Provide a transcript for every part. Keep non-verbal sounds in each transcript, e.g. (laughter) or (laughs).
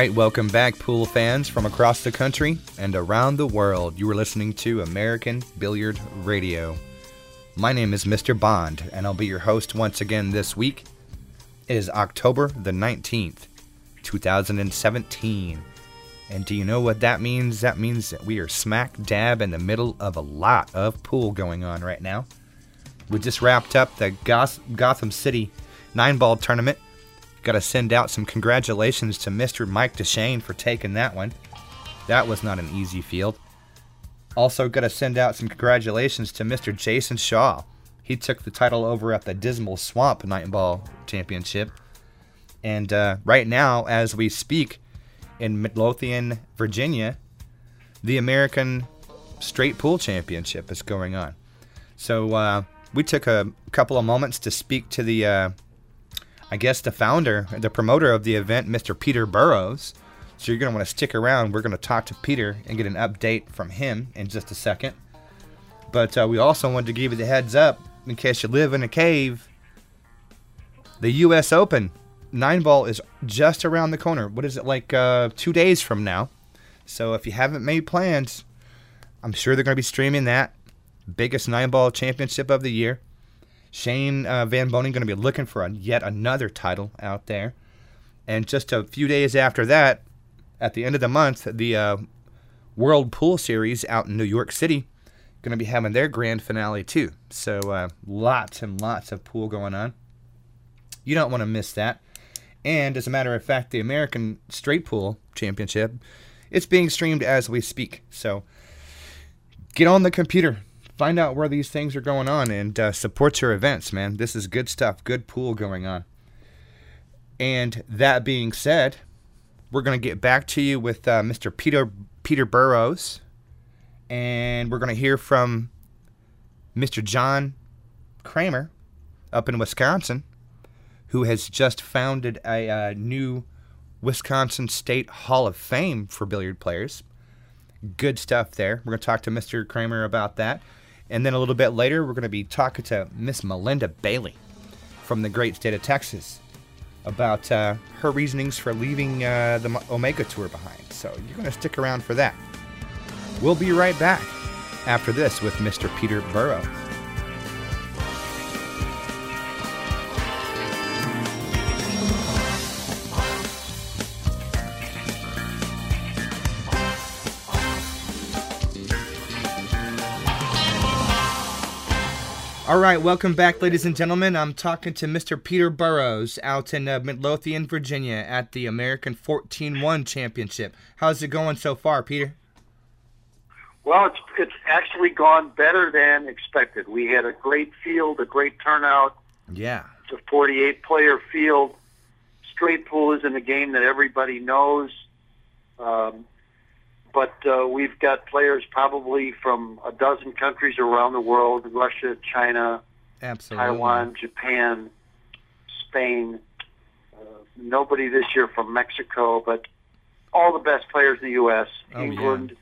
Right, welcome back, pool fans from across the country and around the world. You are listening to American Billiard Radio. My name is Mr. Bond, and I'll be your host once again this week. It is October the 19th, 2017. And do you know what that means? That means that we are smack dab in the middle of a lot of pool going on right now. We just wrapped up the Goth- Gotham City nine ball tournament. Got to send out some congratulations to Mr. Mike Dechaine for taking that one. That was not an easy field. Also, got to send out some congratulations to Mr. Jason Shaw. He took the title over at the Dismal Swamp Nine Ball Championship. And uh, right now, as we speak, in Midlothian, Virginia, the American Straight Pool Championship is going on. So uh, we took a couple of moments to speak to the, uh, I guess, the founder, the promoter of the event, Mr. Peter Burrows. So you're going to want to stick around. We're going to talk to Peter and get an update from him in just a second. But uh, we also wanted to give you the heads up in case you live in a cave. The U.S. Open nine ball is just around the corner. What is it like? Uh, two days from now. So if you haven't made plans, I'm sure they're going to be streaming that biggest nine ball championship of the year. Shane uh, Van Boening going to be looking for a, yet another title out there. And just a few days after that, at the end of the month, the uh, World Pool Series out in New York City going to be having their grand finale too. So uh, lots and lots of pool going on. You don't want to miss that. And as a matter of fact, the American Straight Pool Championship, it's being streamed as we speak. So get on the computer, find out where these things are going on, and uh, support your events, man. This is good stuff, good pool going on. And that being said, we're going to get back to you with uh, Mr. Peter Peter Burrows, and we're going to hear from Mr. John Kramer up in Wisconsin who has just founded a uh, new Wisconsin State Hall of Fame for billiard players. Good stuff there. We're going to talk to Mr. Kramer about that. And then a little bit later, we're going to be talking to Miss Melinda Bailey from the great state of Texas about uh, her reasonings for leaving uh, the Omega Tour behind. So you're going to stick around for that. We'll be right back after this with Mr. Peter Burrow. All right, welcome back, ladies and gentlemen. I'm talking to Mr. Peter Burrows out in uh, Midlothian, Virginia, at the American 14-1 Championship. How's it going so far, Peter? Well, it's it's actually gone better than expected. We had a great field, a great turnout. Yeah, it's a 48-player field. Straight pool is in a game that everybody knows. Um, but uh, we've got players probably from a dozen countries around the world: Russia, China, Absolutely. Taiwan, Japan, Spain. Uh, nobody this year from Mexico, but all the best players in the U.S., oh, England.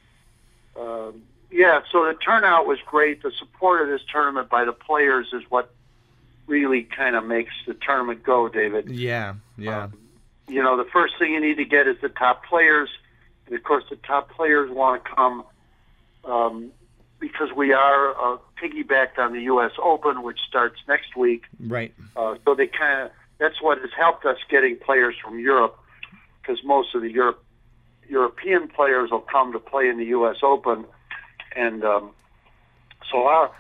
Yeah. Uh, yeah, so the turnout was great. The support of this tournament by the players is what really kind of makes the tournament go, David. Yeah, yeah. Um, you know, the first thing you need to get is the top players and of course, the top players want to come um, because we are uh, piggybacked on the U.S. Open, which starts next week. Right. Uh, so they kind of that's what has helped us getting players from Europe because most of the Europe European players will come to play in the U.S. Open, and um, so our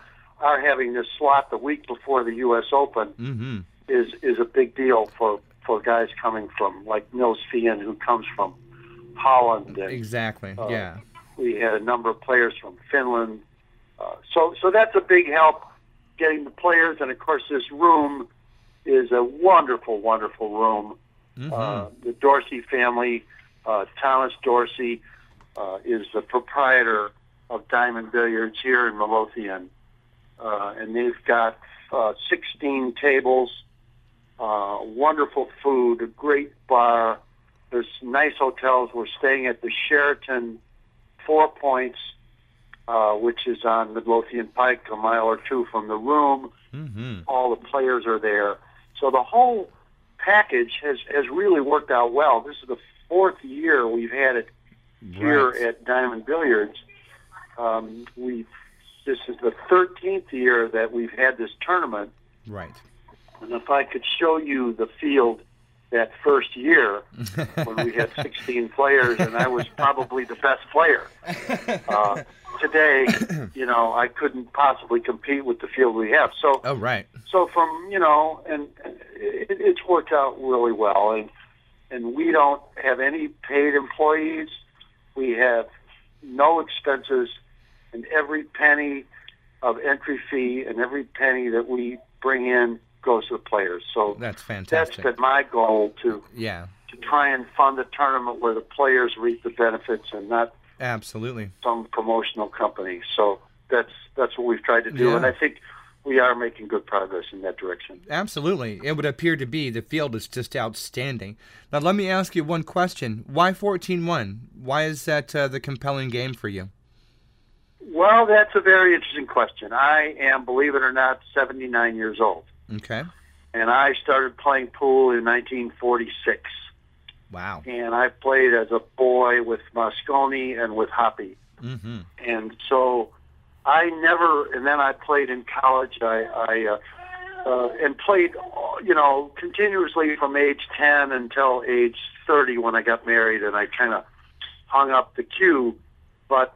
our having this slot the week before the U.S. Open mm-hmm. is is a big deal for for guys coming from like Niels Feijen, who comes from Holland. And, exactly. Uh, yeah. We had a number of players from Finland. Uh, so so that's a big help getting the players, and of course this room is a wonderful, wonderful room. Mm-hmm. Uh, the Dorsey family, uh, Thomas Dorsey, uh, is the proprietor of Diamond Billiards here in Midlothian, uh, and they've got uh, 16 tables, uh, wonderful food, a great bar, there's nice hotels. We're staying at the Sheraton Four Points, uh, which is on Midlothian Pike, a mile or two from the room. Mm-hmm. All the players are there. So the whole package has, has really worked out well. This is the fourth year we've had it here Right. at Diamond Billiards. Um, we this is the 13th year that we've had this tournament, Right. and if I could show you the field that first year when we had (laughs) 16 players, and I was probably the best player. (laughs) Uh, today, you know, I couldn't possibly compete with the field we have. So oh, right. so from you know, and, and it, it's worked out really well, and and we don't have any paid employees. We have no expenses, and every penny of entry fee and every penny that we bring in goes to the players. So That's that's fantastic. been my goal to yeah, to try and fund a tournament where the players reap the benefits and not absolutely. some promotional company. So that's that's what we've tried to do, Yeah. and I think we are making good progress in that direction. Absolutely. It would appear to be. The field is just outstanding. Now, let me ask you one question. Why 14 1? Why is that uh, the compelling game for you? Well, that's a very interesting question. I am, believe it or not, 79 years old, Okay. and I started playing pool in 1946. Wow. And I played as a boy with Mosconi and with Hoppe, Mm-hmm. and so I never. And then I played in college. I, I uh, uh, and played, you know, continuously from age 10 until age 30 when I got married, and I kind of hung up the cue. But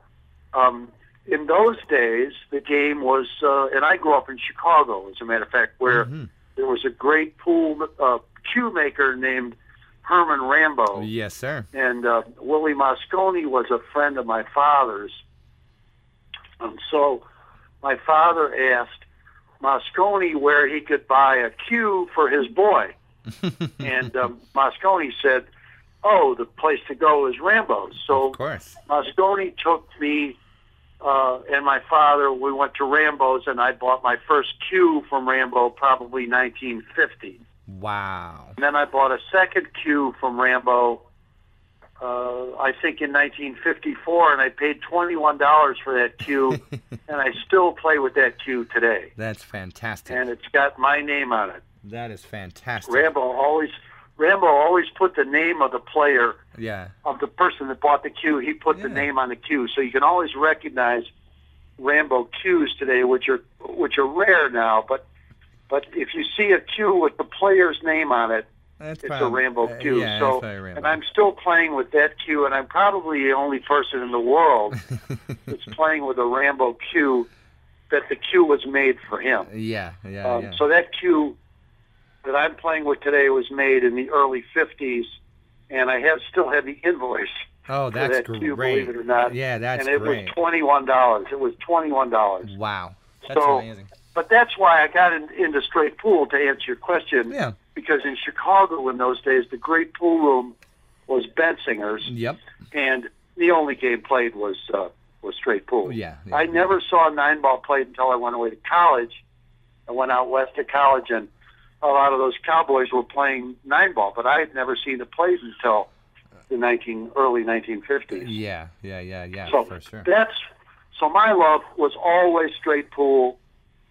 um, in those days, the game was, uh, and I grew up in Chicago, as a matter of fact, where Mhm. there was a great pool uh, cue maker named Herman Rambow, Yes, sir. and uh, Willie Mosconi was a friend of my father's. And so my father asked Mosconi where he could buy a cue for his boy. (laughs) and um, Mosconi said, "Oh, the place to go is Rambow's." So Of course. Mosconi took me uh, and my father. We went to Rambow's, and I bought my first cue from Rambow, probably 1950. Wow. And then I bought a second cue from Rambow. Uh, I think in 1954, and I paid $21 for that cue, (laughs) and I still play with that cue today. That's fantastic. And it's got my name on it. that is fantastic. Rambow always, Rambow always put the name of the player Yeah. of the person that bought the cue. He put the name on the cue, so you can always recognize Rambow cues today, which are which are rare now. But but if you see a cue with the player's name on it, That's it's probably, a Rambow uh, cue. yeah, so, Rambow. and I'm still playing with that cue, and I'm probably the only person in the world (laughs) that's playing with a Rambow cue that the cue was made for him. yeah, yeah, Um, yeah. So that cue that I'm playing with today was made in the early 50s, and I have still have the invoice oh, that's that great. cue, believe it or not. Yeah, that's great. and it great. was twenty-one dollars. It was twenty-one dollars. wow. That's So- amazing. But that's why I got in, into straight pool to answer your question. Yeah. Because in Chicago in those days, the great pool room was Bensinger's, Yep. and the only game played was uh, was straight pool. Yeah. yeah. I never saw nine ball played until I went away to college. I went out west to college, and a lot of those cowboys were playing nine ball, but I had never seen it played until the nineteen early nineteen fifties. Yeah, yeah, yeah, yeah, So for sure. that's so my love was always straight pool,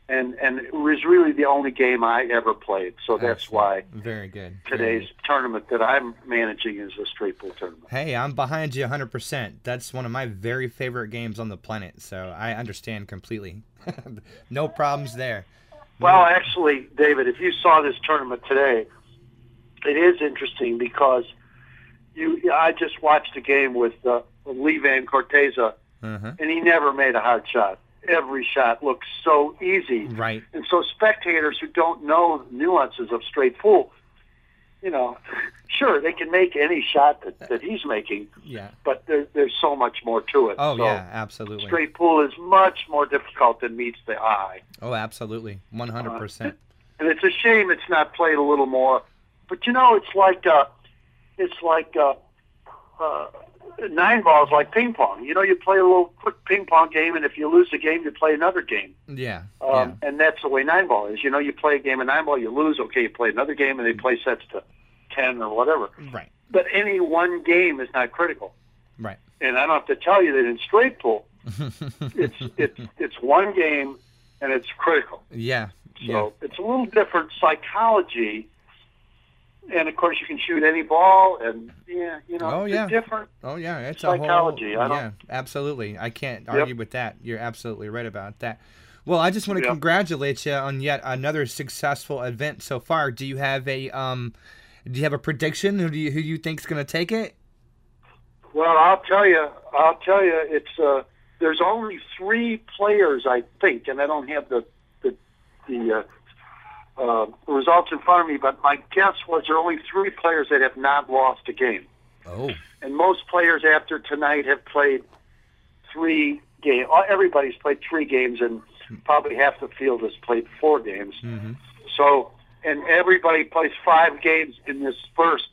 and and it was really the only game I ever played. So that's Excellent. why Very good. Very today's good. tournament that I'm managing is a straight pool tournament. Hey, I'm behind you 100%. That's one of my very favorite games on the planet, so I understand completely. (laughs) no problems there. Well, actually, David, if you saw this tournament today, it is interesting because you. I just watched a game with uh, Lee Van Corteza, Uh-huh. and he never made a hard shot. Every shot looked so easy. Right. And so spectators who don't know the nuances of straight pool, you know, sure, they can make any shot that, that he's making, Yeah. but there, there's so much more to it. Oh, so yeah, absolutely. Straight pool is much more difficult than meets the eye. Oh, absolutely. 100%. And it's a shame it's not played a little more. But you know, it's like uh, it's like uh, uh, nine balls, like ping pong. You know, you play a little quick ping pong game, and if you lose the game, you play another game. Yeah. Um, And that's the way nine ball is. You know, you play a game of nine ball, you lose. Okay, you play another game, and they play sets to ten or whatever. Right. But any one game is not critical. Right. And I don't have to tell you that in straight pool, (laughs) it's it's it's one game, and it's critical. yeah. So Yeah. it's a little different psychology and of course you can shoot any ball, and yeah, you know, Oh, it's yeah. different. Oh yeah, it's Psychology, a I whole don't- yeah, absolutely. I can't Yep. argue with that. You're absolutely right about that. Well, I just want to Yep. congratulate you on yet another successful event so far. Do you have a um, do you have a prediction? Who do you who you think's going to take it? Well, I'll tell you, I'll tell you, it's uh, there's only three players, I think, and I don't have the the the uh, uh, results in front of me, but my guess was there are only three players that have not lost a game, Oh, and most players after tonight have played three games. Everybody's played three games, and probably half the field has played four games. mm-hmm. So, and everybody plays five games in this first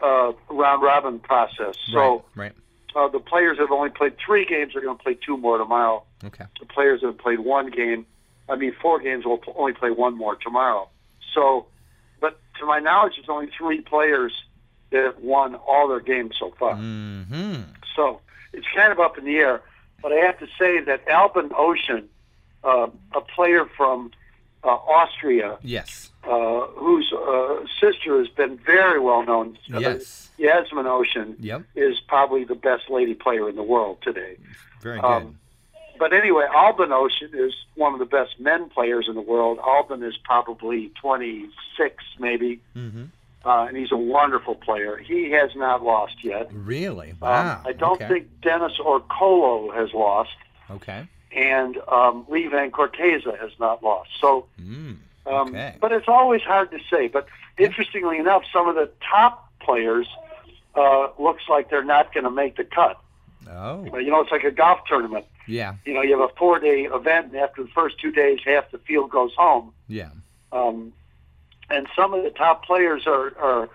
uh, round robin process. So right, uh, the players that have only played three games They're going to play two more tomorrow. okay, The players that have played one game, I mean four games, We'll only play one more tomorrow. So, but to my knowledge, there's only three players that have won all their games so far. mm-hmm. So it's kind of up in the air. But I have to say that Albin Ouschan, uh, a player from uh, Austria, yes, uh, whose uh, sister has been very well known, yes, Jasmin Ouschan, yep, is probably the best lady player in the world today. very good. Um, But anyway, Albin Ouschan is one of the best men players in the world. Albin is probably 26, maybe, mm-hmm. uh, and he's a wonderful player. He has not lost yet. Really? Um, Wow. I don't okay. think Dennis Orcollo has lost, Okay. and um, Lee Van Corteza has not lost. So, Mm. um, but it's always hard to say. But interestingly enough, some of the top players uh, looks like they're not going to make the cut. Oh, But, you know, it's like a golf tournament. yeah, You know, you have a four-day event, and after the first two days, half the field goes home. yeah. Um, and some of the top players are, are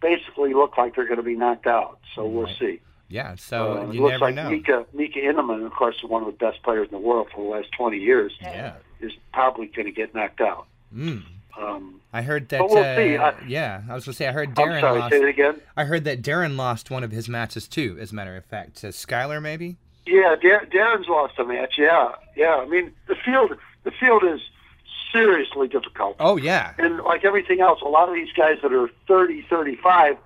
basically look like they're going to be knocked out. So we'll see. Yeah, so Uh, it you looks never like know. Mika Mika Immonen, of course, is one of the best players in the world for the last 20 years, Yeah. is probably going to get knocked out. Mm. Um, I heard that. But we'll uh, see. I- yeah, I was gonna say I heard I'm Darren sorry, lost. say it again. I heard that Darren lost one of his matches too. As a matter of fact, to Skylar maybe. Yeah, Dar- Darren's lost a match. Yeah, yeah. I mean, the field the field is seriously difficult. Oh yeah. And like everything else, a lot of these guys that are 30, 35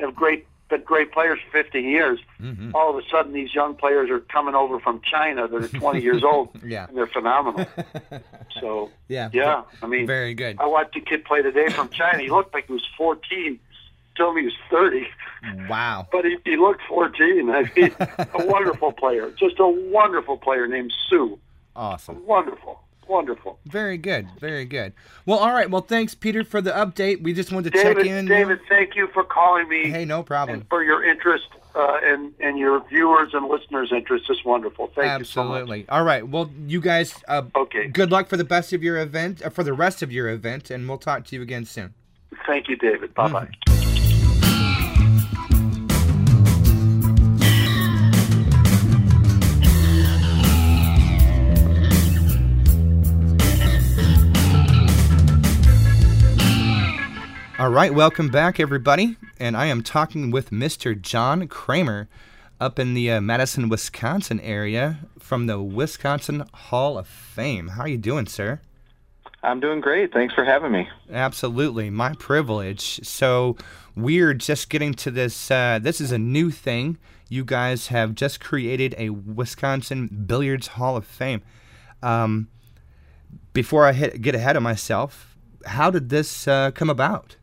have great been great players for 15 years. hmm All of a sudden, these young players are coming over from China that are 20 years old, (laughs) Yeah. and they're phenomenal. (laughs) So, yeah. yeah, I mean, Very good. I watched a kid play today from China. He looked like he was 14. Told me he was 30, Wow. but he, he looked 14. (laughs) I mean, a wonderful player, just a wonderful player named Sue. Awesome. Wonderful, wonderful. Very good. Very good. Well, all right. Well, thanks, Peter, for the update. We just wanted to David, check in. David, thank you for calling me Hey, no problem. and for your interest uh, and and your viewers and listeners' interest. It's wonderful. Thank you. Absolutely. All right. Well, you guys. Uh, you so much. Okay, good luck for the best of your event, uh, for the rest of your event, and we'll talk to you again soon. thank you, David. Bye bye. All right, welcome back, everybody. And I am talking with Mr. John Kramer up in the uh, Madison, Wisconsin area from the Wisconsin Hall of Fame. How are you doing, sir? I'm doing great. Thanks for having me. Absolutely, my privilege. So we're just getting to this. Uh, this is a new thing. You guys have just created a Wisconsin Billiards Hall of Fame. Um, before I hit, get ahead of myself, how did this uh, come about?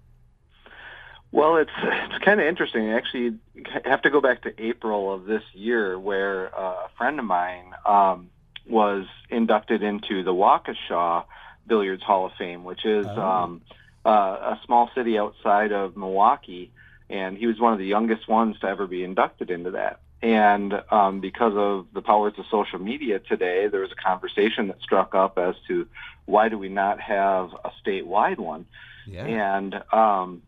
Well, it's it's kind of interesting. Actually, you have to go back to April of this year, where uh, a friend of mine um, was inducted into the Waukesha Billiards Hall of Fame, which is Oh. um, uh, a small city outside of Milwaukee, and he was one of the youngest ones to ever be inducted into that. And um, because of the powers of social media today, there was a conversation that struck up as to why do we not have a statewide one? Yeah. and um,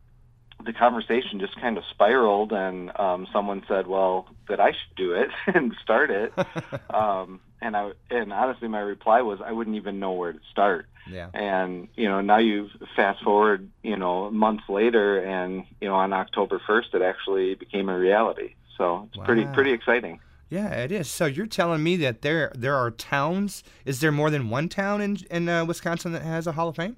the conversation just kind of spiraled and um, someone said well that i should do it (laughs) and start it (laughs) um, and i and honestly my reply was i wouldn't even know where to start yeah. and you know now you fast forward you know months later and you know on october 1st it actually became a reality so it's pretty pretty exciting Yeah, it is. So you're telling me that there there are towns? Is there more than one town in in uh, Wisconsin that has a Hall of Fame?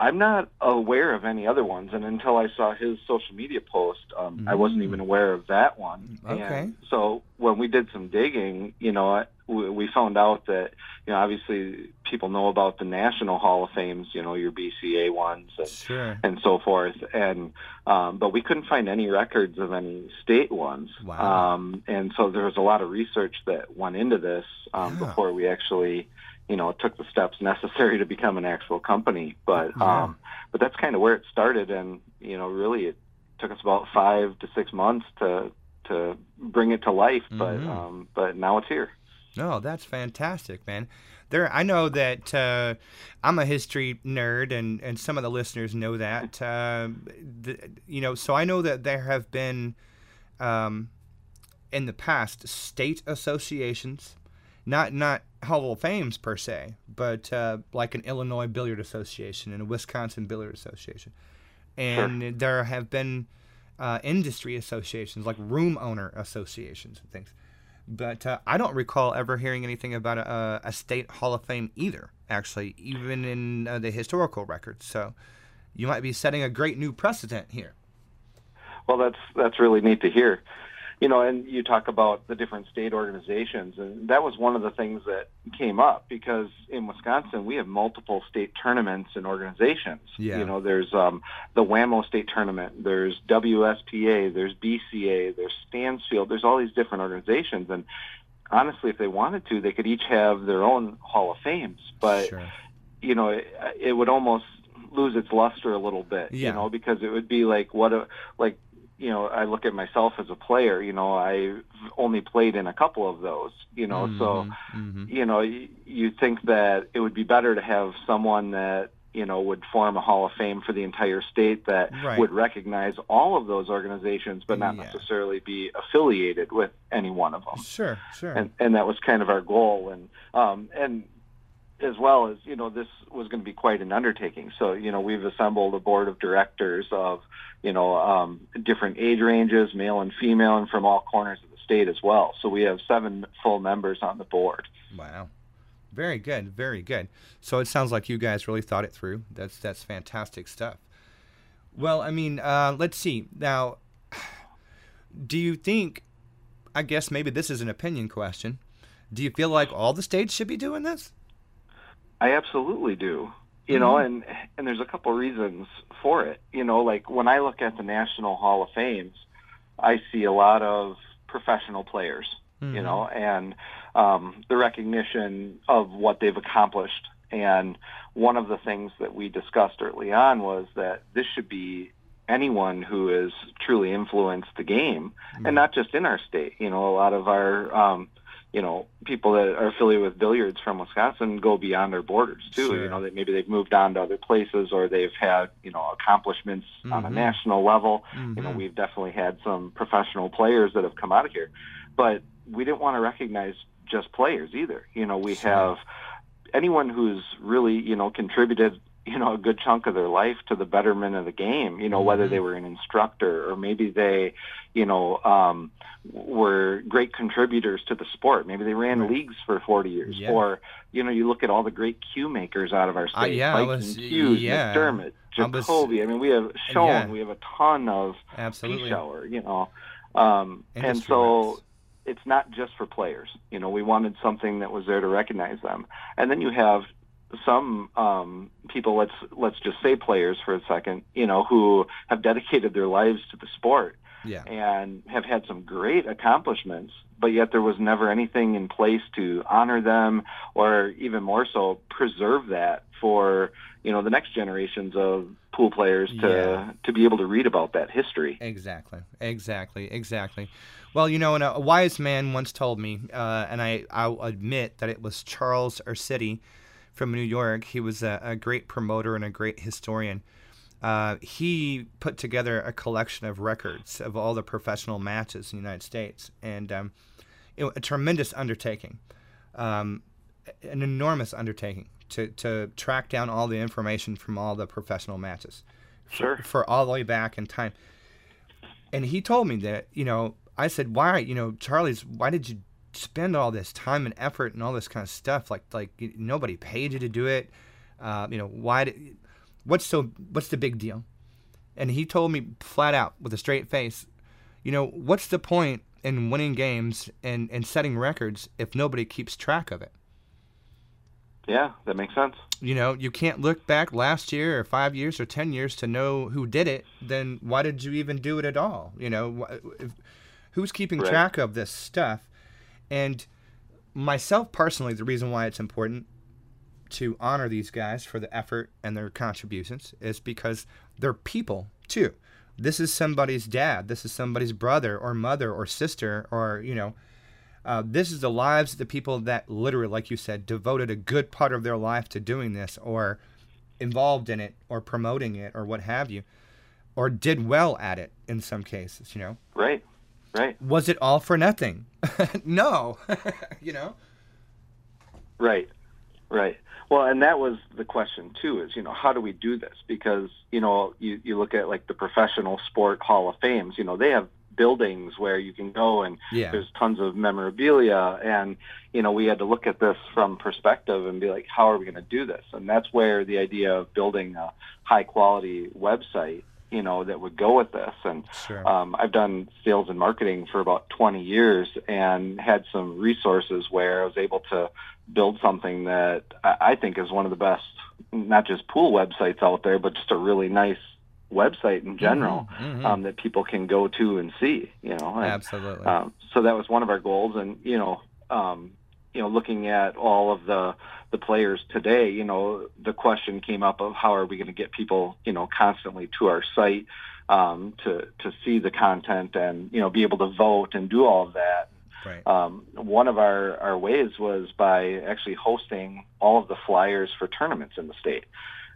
I'm not aware of any other ones, and until I saw his social media post, um, I wasn't Mm. even aware of that one. Okay. And so when we did some digging, you know, we we found out that you know obviously people know about the National Hall of Fames, you know, your BCA ones and, Sure. and so forth, and um, but we couldn't find any records of any state ones. Wow. Um, and so there was a lot of research that went into this um, Yeah. before we actually you know, it took the steps necessary to become an actual company. But um, but that's kind of where it started, and you know, really, it took us about five to six months to to bring it to life. But Mhm. um, but now it's here. No, that's fantastic, man. There, I know that uh, I'm a history nerd, and, and some of the listeners know that. Uh, (laughs) the, you know, so I know that there have been, um, in the past, state associations, not not Hall of Fames per se, but uh, like an Illinois Billiard Association and a Wisconsin Billiard Association, and there have been uh, industry associations like room owner associations and things but uh, I don't recall ever hearing anything about a, a state Hall of Fame either. Actually, even in uh, the historical records. So, you might be setting a great new precedent here. Well, that's that's really neat to hear. You know, and you talk about the different state organizations, and that was one of the things that came up because in Wisconsin we have multiple state tournaments and organizations. Yeah. You know, there's um, the WAMO state tournament, there's WSPA, there's BCA, there's Stansfield, there's all these different organizations, and honestly, if they wanted to, they could each have their own Hall of Fames, but sure. you know, it, it would almost lose its luster a little bit, Yeah. you know, because it would be like what a like you know, I look at myself as a player, you know, I've only played in a couple of those, you know, so hmm you know, y- you think that it would be better to have someone that you know would form a Hall of Fame for the entire state that Right. would recognize all of those organizations, but not Yeah. necessarily be affiliated with any one of them Sure, sure. and and that was kind of our goal and um and as well as you know this was going to be quite an undertaking so you know we've assembled a board of directors of you know um different age ranges male and female and from all corners of the state as well so we have seven full members on the board wow. Very good, very good. So it sounds like you guys really thought it through. That's that's fantastic stuff. Well, I mean, uh, let's see. Now, do you think? I guess maybe this is an opinion question. Do you feel like all the states should be doing this? I absolutely do. You know, and and there's a couple reasons for it. You know, like when I look at the National Hall of Fames, I see a lot of professional players. You know, and um, the recognition of what they've accomplished. And one of the things that we discussed early on was that this should be anyone who has truly influenced the game, and not just in our state. You know, a lot of our um, you know, people that are affiliated with billiards from Wisconsin go beyond their borders too. Sure. You know, that maybe they've moved on to other places or they've had, you know, accomplishments on a Mhm. national level. You know, Mhm. we've definitely had some professional players that have come out of here. But we didn't want to recognize just players either. You know, we Sure. have anyone who's really, you know, contributed you know a good chunk of their life to the betterment of the game you know whether they were an instructor or maybe they you know um were great contributors to the sport maybe they ran Right. leagues for 40 years Yeah. or you know you look at all the great cue makers out of our state Uh, yeah, I Viking was- Hughes, yeah. McDermott I was- Jacoby I mean we have Schon Yeah. we have a ton of Absolutely. shower, you know. Um, and so it's not just for players. You know, we wanted something that was there to recognize them. And then you have some um, people. Let's let's just say players for a second. You know, who have dedicated their lives to the sport Yeah. and have had some great accomplishments, but yet there was never anything in place to honor them, or even more so, preserve that for you know the next generations of pool players to Yeah. to be able to read about that history. Exactly, exactly, exactly. Well, you know, and a, wise man once told me, uh, and I, I'll admit that it was Charles Ursitti from New York. He was a, a great promoter and a great historian. Uh, he put together a collection of records of all the professional matches in the United States, and um, it, a tremendous undertaking, um, an enormous undertaking to, to track down all the information from all the professional matches Sure. for all the way back in time. And he told me that, you know, I said, why, you know, Charlie's, why did you spend all this time and effort and all this kind of stuff? Like, like nobody paid you to do it. Uh, you know, why did, what's so what's the big deal? And he told me flat out with a straight face, you know, what's the point in winning games and, and setting records if nobody keeps track of it? Yeah, that makes sense. You know, you can't look back last year or five years or 10 years to know who did it. Then why did you even do it at all? You know, if, who's keeping Right. track of this stuff? And myself personally, the reason why it's important to honor these guys for the effort and their contributions is because they're people too. This is somebody's dad. This is somebody's brother or mother or sister or, you know, uh, this is the lives of the people that literally, like you said, devoted a good part of their life to doing this or involved in it or promoting it or what have you, or did well at it in some cases, you know. Right. Right. Was it all for nothing? (laughs) no. (laughs) you know? Right. Right. Well, and that was the question too is, you know, how do we do this? Because, you know, you, you look at like the professional sport hall of fames, you know, they have buildings where you can go and Yeah. there's tons of memorabilia and, you know, we had to look at this from perspective and be like, how are we going to do this? And that's where the idea of building a high quality website, you know, that would go with this. And Sure. um, I've done sales and marketing for about 20 years and had some resources where I was able to build something that I think is one of the best, not just pool websites out there, but just a really nice website in general Mhm, mhm. um, that people can go to and see. You know, And, Absolutely. um, so that was one of our goals, and you know, um, you know, looking at all of the the players today, you know, the question came up of how are we going to get people, you know, constantly to our site um, to to see the content and you know be able to vote and do all of that. right. Um, one of our, our ways was by actually hosting all of the flyers for tournaments in the state.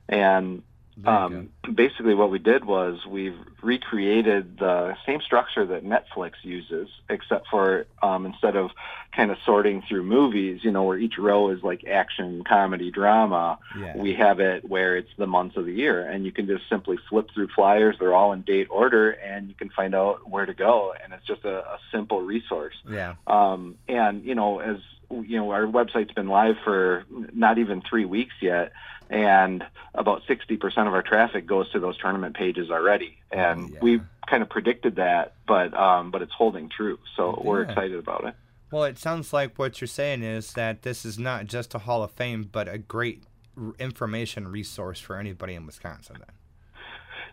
And um, basically, what we did was we've recreated the same structure that Netflix uses, except for um, instead of kind of sorting through movies, you know, where each row is like action, comedy, drama. Yeah. we have it where it's the months of the year, and you can just simply flip through flyers. They're all in date order, and you can find out where to go. And it's just a, a simple resource. yeah. Um, and you know, as you know, our website's been live for not even three weeks yet, and about 60% of our traffic goes to those tournament pages already. And Yeah. we kind of predicted that, but um, but it's holding true. So we're excited about it. Well, it sounds like what you're saying is that this is not just a Hall of Fame, but a great information resource for anybody in Wisconsin. Then.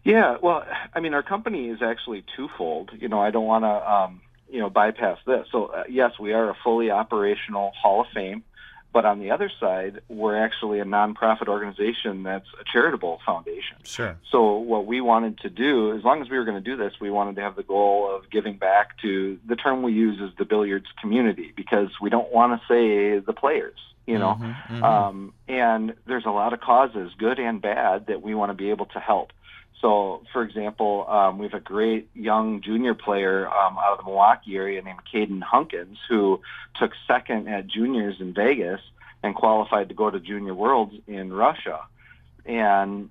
Yeah, well, I mean, our company is actually twofold. You know, I don't want to, um, you know, bypass this. So, uh, yes, we are a fully operational Hall of Fame, but on the other side, we're actually a nonprofit organization that's a charitable foundation. Sure. So, what we wanted to do, as long as we were going to do this, we wanted to have the goal of giving back to the term we use is the billiards community because we don't want to say the players. You know, Mhm, mhm. um, and there's a lot of causes, good and bad, that we want to be able to help. So, for example, um, we have a great young junior player um, out of the Milwaukee area named Caden Hunkins who took second at juniors in Vegas and qualified to go to Junior Worlds in Russia. And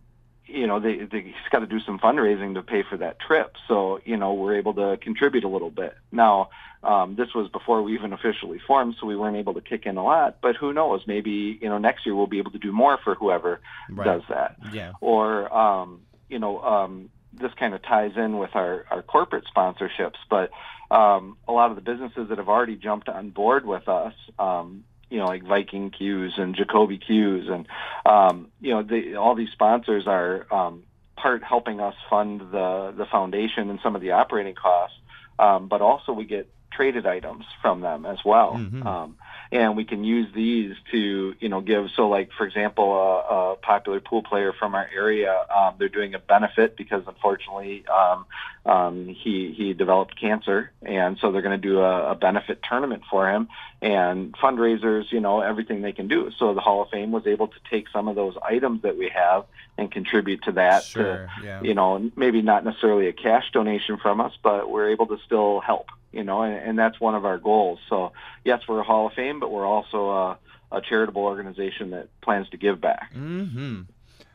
you know, they, they he's got to do some fundraising to pay for that trip. So, you know, we're able to contribute a little bit. Now, um, this was before we even officially formed, so we weren't able to kick in a lot. But who knows? Maybe you know next year we'll be able to do more for whoever right. does that. Yeah. Or um, you know, um, this kind of ties in with our our corporate sponsorships. But um, a lot of the businesses that have already jumped on board with us. Um, you know, like Viking Q's and Jacoby Q's, and um, you know, they, all these sponsors are um, part helping us fund the the foundation and some of the operating costs, um, but also we get traded items from them as well. Mhm. Um, and we can use these to, you know, give. So, like for example, a, a popular pool player from our area, um, they're doing a benefit because unfortunately um, um, he he developed cancer, and so they're going to do a, a benefit tournament for him and fundraisers. You know, everything they can do. So the Hall of Fame was able to take some of those items that we have and contribute to that. to, Sure. Yeah. you know, maybe not necessarily a cash donation from us, but we're able to still help, you know, and, and that's one of our goals. So, yes, we're a Hall of Fame, but we're also a, a charitable organization that plans to give back. Mm-hmm.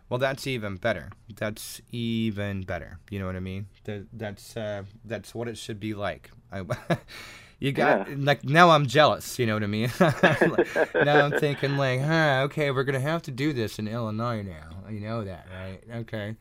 Well, that's even better. That's even better. You know what I mean? That, that's uh, that's what it should be like. I, (laughs) You got Yeah. like now I'm jealous. You know what I mean? (laughs) Like, (laughs) now I'm thinking like, huh? Okay, we're gonna have to do this in Illinois now. You know that, right? Okay.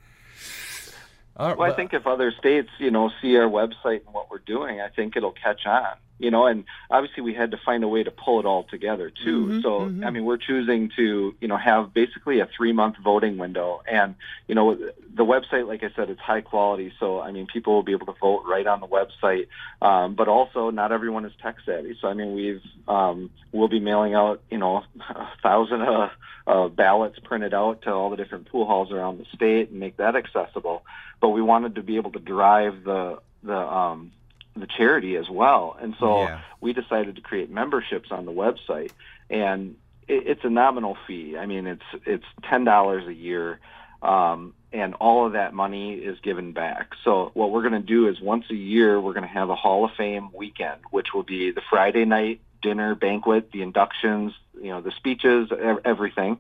All right, Well, I think if other states, you know, see our website and what we're doing, I think it'll catch on. You know, and obviously we had to find a way to pull it all together too. Mhm, so, mhm. I mean, we're choosing to, you know, have basically a three month voting window. And, you know, the website, like I said, it's high quality. So, I mean, people will be able to vote right on the website. Um, but also, not everyone is tech savvy. So, I mean, we've, um, we'll be mailing out, you know, a thousand uh, uh, ballots printed out to all the different pool halls around the state and make that accessible but we wanted to be able to drive the the um, the charity as well. And so Yeah. we decided to create memberships on the website, and it, it's a nominal fee. I mean, it's it's ten dollars a year, um, and all of that money is given back. So what we're going to do is once a year we're going to have a Hall of Fame weekend, which will be the Friday night dinner banquet, the inductions, you know, the speeches, everything.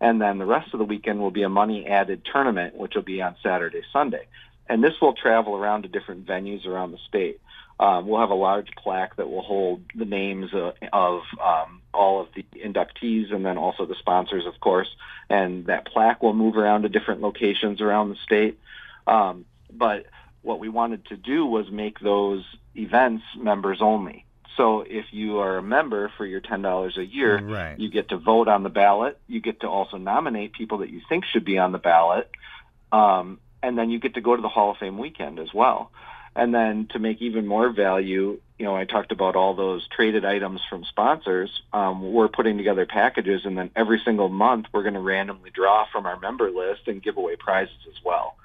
And then the rest of the weekend will be a money added tournament, which will be on Saturday, Sunday. And this will travel around to different venues around the state. Um, we'll have a large plaque that will hold the names uh, of um, all of the inductees and then also the sponsors, of course. And that plaque will move around to different locations around the state. Um, but what we wanted to do was make those events members only. So if you are a member for your $10 a year, right. you get to vote on the ballot. You get to also nominate people that you think should be on the ballot. Um, and then you get to go to the Hall of Fame weekend as well. And then to make even more value, you know, I talked about all those traded items from sponsors. Um, we're putting together packages, and then every single month we're going to randomly draw from our member list and give away prizes as well.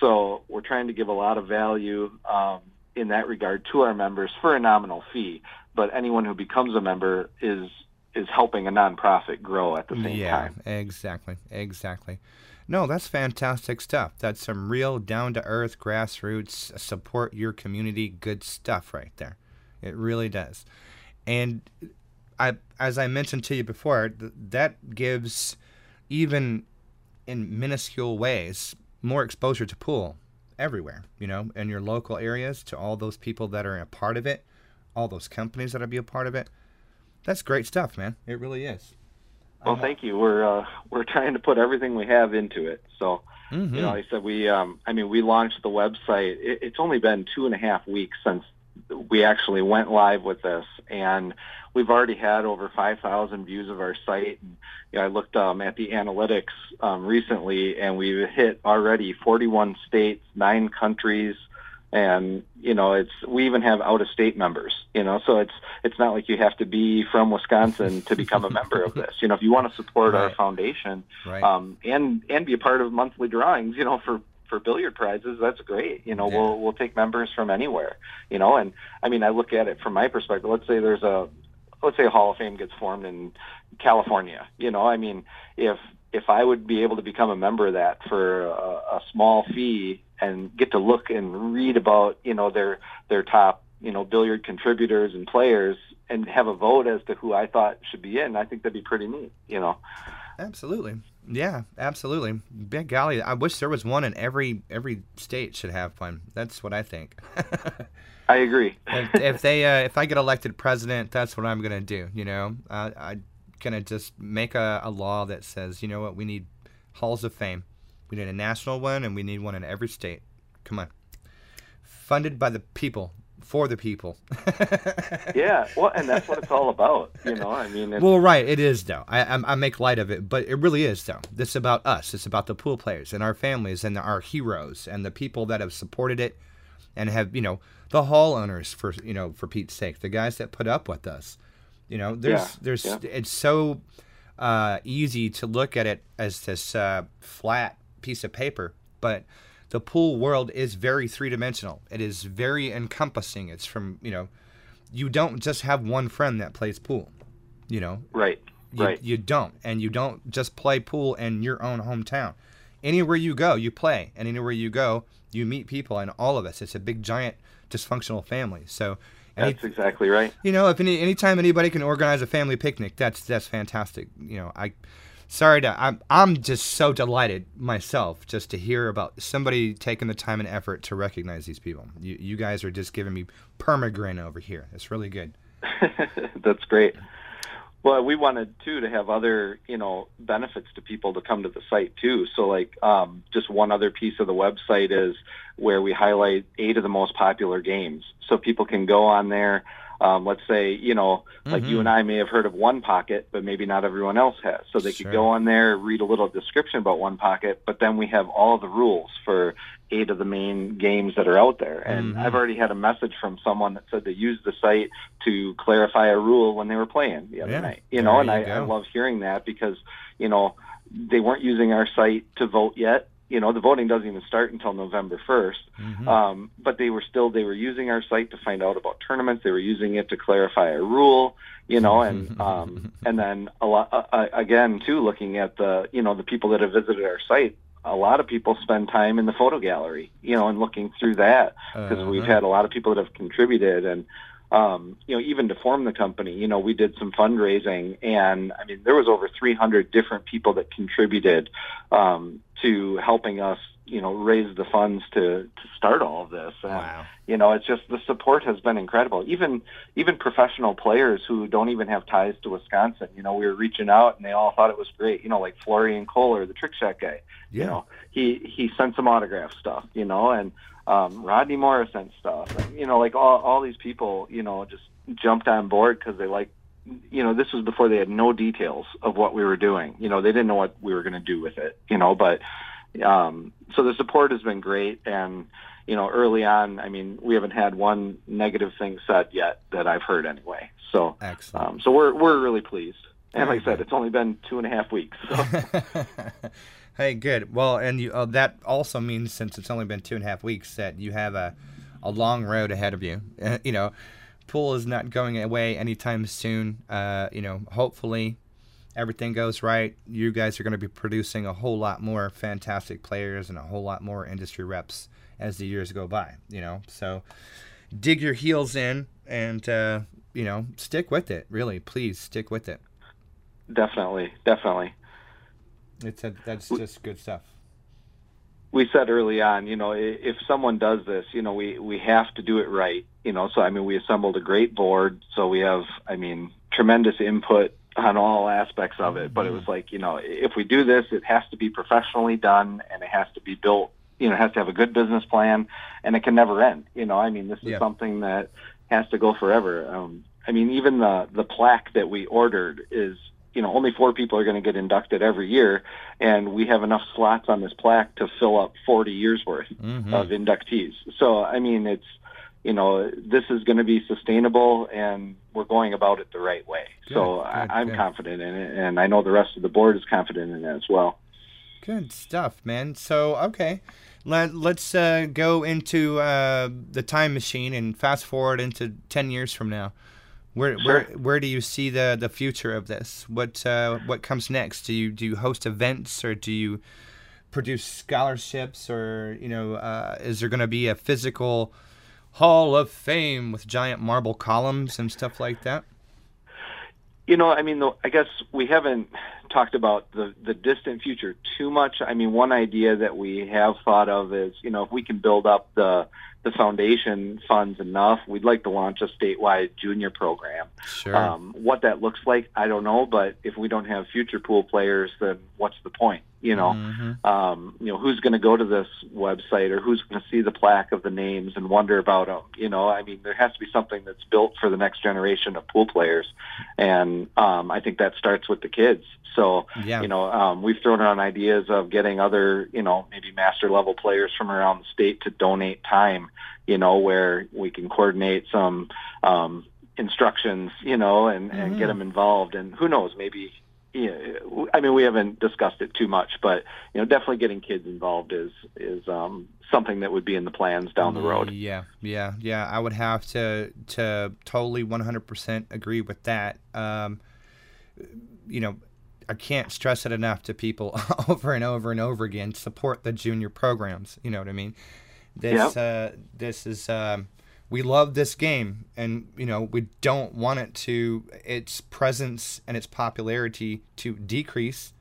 So we're trying to give a lot of value um, in that regard to our members for a nominal fee. But anyone who becomes a member is is helping a nonprofit grow at the same yeah, time. Yeah, exactly, exactly. No, that's fantastic stuff. That's some real down to earth grassroots support your community good stuff right there. It really does. And I as I mentioned to you before, th- that gives even in minuscule ways more exposure to pool everywhere, you know, in your local areas to all those people that are a part of it, all those companies that are be a part of it. That's great stuff, man. It really is. Well, thank you. We're uh, (laughs) we're trying to put everything we have into it. So, Mhm. you know, like I said we, um, I mean, we launched the website. It, it's only been two and a half weeks since we actually went live with this, and we've already had over 5,000 views of our site. And, you know, I looked um, at the analytics um, recently, and we've hit already 41 states, nine countries, and you know, it's we even have out-of-state members. You know, so it's it's not like you have to be from Wisconsin to become a (laughs) member of this. You know, if you want to support our foundation right. um, and and be a part of monthly drawings, you know, for for billiard prizes, that's great. You know, Yeah. we'll we'll take members from anywhere. You know, and I mean, I look at it from my perspective. Let's say there's a let's say a Hall of Fame gets formed in California. You know, I mean, if if I would be able to become a member of that for a, a small fee and get to look and read about you know their their top you know billiard contributors and players and have a vote as to who I thought should be in, I think that'd be pretty neat. You know. Absolutely. Yeah, absolutely. Big golly, I wish there was one in every every state should have one. That's what I think. (laughs) I agree. if, if they uh, if I get elected president, that's what I'm gonna do. You know, uh, Gonna just make a, a law that says, you know what, we need halls of fame. We need a national one, and we need one in every state. Come on, funded by the people for the people. (laughs) yeah, well, and that's what it's all about. You know, I mean, it's, Well, right, it is though. I, I I make light of it, but it really is though. This is about us. It's about the pool players and our families and our heroes and the people that have supported it and have you know the hall owners for you know for Pete's sake, the guys that put up with us. You know, there's Yeah, there's yeah. it's so uh, easy to look at it as this uh, flat piece of paper, but the pool world is very three dimensional. It is very encompassing. It's from you know, you don't just have one friend that plays pool. You know, right, you, right. you don't. And you don't just play pool in your own hometown. Anywhere you go, you play. And anywhere you go, you meet people. And all of us, it's a big, giant, dysfunctional family. So, any, That's exactly right. you know, if any anytime anybody can organize a family picnic, that's that's fantastic. You know, I sorry to I'm I'm just so delighted myself just to hear about somebody taking the time and effort to recognize these people. You you guys are just giving me permagrin over here. It's really good. (laughs) That's great. Well, we wanted too to have other, you know, benefits to people to come to the site too. So, like, um, just one other piece of the website is where we highlight eight of the most popular games, so people can go on there um, let's say, you know, like mm-hmm. you and I may have heard of One Pocket, but maybe not everyone else has. So they sure. could go on there, read a little description about One Pocket, but then we have all the rules for eight of the main games that are out there. And mm-hmm. I've already had a message from someone that said they used the site to clarify a rule when they were playing the other yeah. night. You know, there and you I, I love hearing that because, you know, they weren't using our site to vote yet you know the voting doesn't even start until November 1st. Mm-hmm. Um, but they were still they were using our site to find out about tournaments. They were using it to clarify a rule, you know, and um, (laughs) and then a lot uh, uh, again too looking at the you know the people that have visited our site. A lot of people spend time in the photo gallery, you know, and looking through that because uh-huh. we've had a lot of people that have contributed and um, you know, even to form the company, you know, we did some fundraising, and I mean, there was over 300 different people that contributed um, to helping us, you know, raise the funds to to start all of this. And, wow. You know, it's just the support has been incredible. Even even professional players who don't even have ties to Wisconsin, you know, we were reaching out and they all thought it was great. You know, like Florian Kohler, the trick shot guy. Yeah. You know, he he sent some autograph stuff. You know, and um, Rodney Morris and stuff. And, you know, like all all these people, you know, just jumped on board because they like, you know, this was before they had no details of what we were doing. You know, they didn't know what we were going to do with it. You know, but um, so the support has been great and. You know, early on, I mean, we haven't had one negative thing said yet that I've heard anyway. So, Excellent. Um, so we're we're really pleased. And like I said, it's only been two and a half weeks. So. (laughs) Hey, good. Well, and you, uh, that also means since it's only been two and a half weeks that you have a, a long road ahead of you. (laughs) You know, pool is not going away anytime soon. Uh, you know, hopefully everything goes right. You guys are going to be producing a whole lot more fantastic players and a whole lot more industry reps as the years go by. You know, so dig your heels in and uh, you know stick with it. Really, please stick with it. Definitely, definitely. It's a, that's just good stuff. We said early on, you know, if someone does this, you know, we we have to do it right. You know, so I mean, we assembled a great board, so we have, I mean, tremendous input on all aspects of it. But it was like, you know, if we do this, it has to be professionally done, and it has to be built. You know, it has to have a good business plan, and it can never end. You know, I mean, this is yeah. something that has to go forever. Um, I mean, even the the plaque that we ordered is you know only four people are going to get inducted every year, and we have enough slots on this plaque to fill up 40 years worth mm-hmm. of inductees. So I mean, it's you know this is going to be sustainable, and we're going about it the right way. Good, so good, I, am confident in it, and I know the rest of the board is confident in it as well. Good stuff, man. So okay. Let, let's uh, go into uh, the time machine and fast forward into 10 years from now. Where sure. where where do you see the the future of this? What uh, what comes next? Do you do you host events or do you produce scholarships or you know uh, is there going to be a physical hall of fame with giant marble columns and stuff like that? You know, I mean, I guess we haven't talked about the the distant future too much. I mean, one idea that we have thought of is, you know, if we can build up the the foundation funds enough, we'd like to launch a statewide junior program. Sure. Um, what that looks like, I don't know, but if we don't have future pool players, then what's the point? You know, mm-hmm. um, you know, who's going to go to this website or who's going to see the plaque of the names and wonder about them? You know, I mean, there has to be something that's built for the next generation of pool players, and um, I think that starts with the kids. So, yeah. you know, um, we've thrown around ideas of getting other, you know, maybe master level players from around the state to donate time, you know, where we can coordinate some um, instructions, you know, and, mm-hmm. and get them involved. And who knows, maybe, you know, I mean, we haven't discussed it too much, but you know, definitely getting kids involved is is um, something that would be in the plans down the road. Yeah, yeah, yeah. I would have to to totally 100% agree with that. Um, you know, I can't stress it enough to people (laughs) over and over and over again. Support the junior programs. You know what I mean? This yep. uh, this is um, we love this game, and you know we don't want it to its presence and its popularity to decrease.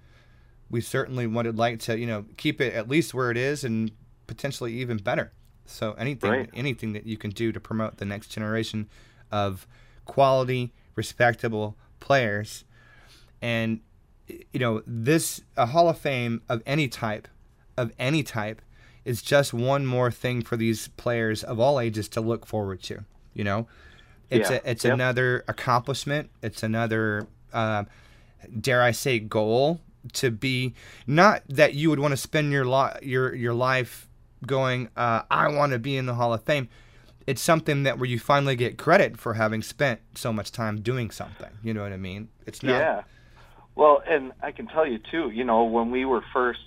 we certainly would like to, you know, keep it at least where it is and potentially even better. So anything, Right. anything that you can do to promote the next generation of quality, respectable players, and you know, this a Hall of Fame of any type, of any type, is just one more thing for these players of all ages to look forward to. You know, it's Yeah. a, it's Yep. another accomplishment. It's another, uh, dare I say, goal to be. Not that you would want to spend your li- your your life going, uh, I want to be in the Hall of Fame. It's something that where you finally get credit for having spent so much time doing something. You know what I mean? It's not. Yeah. Well, and I can tell you too, you know, when we were first,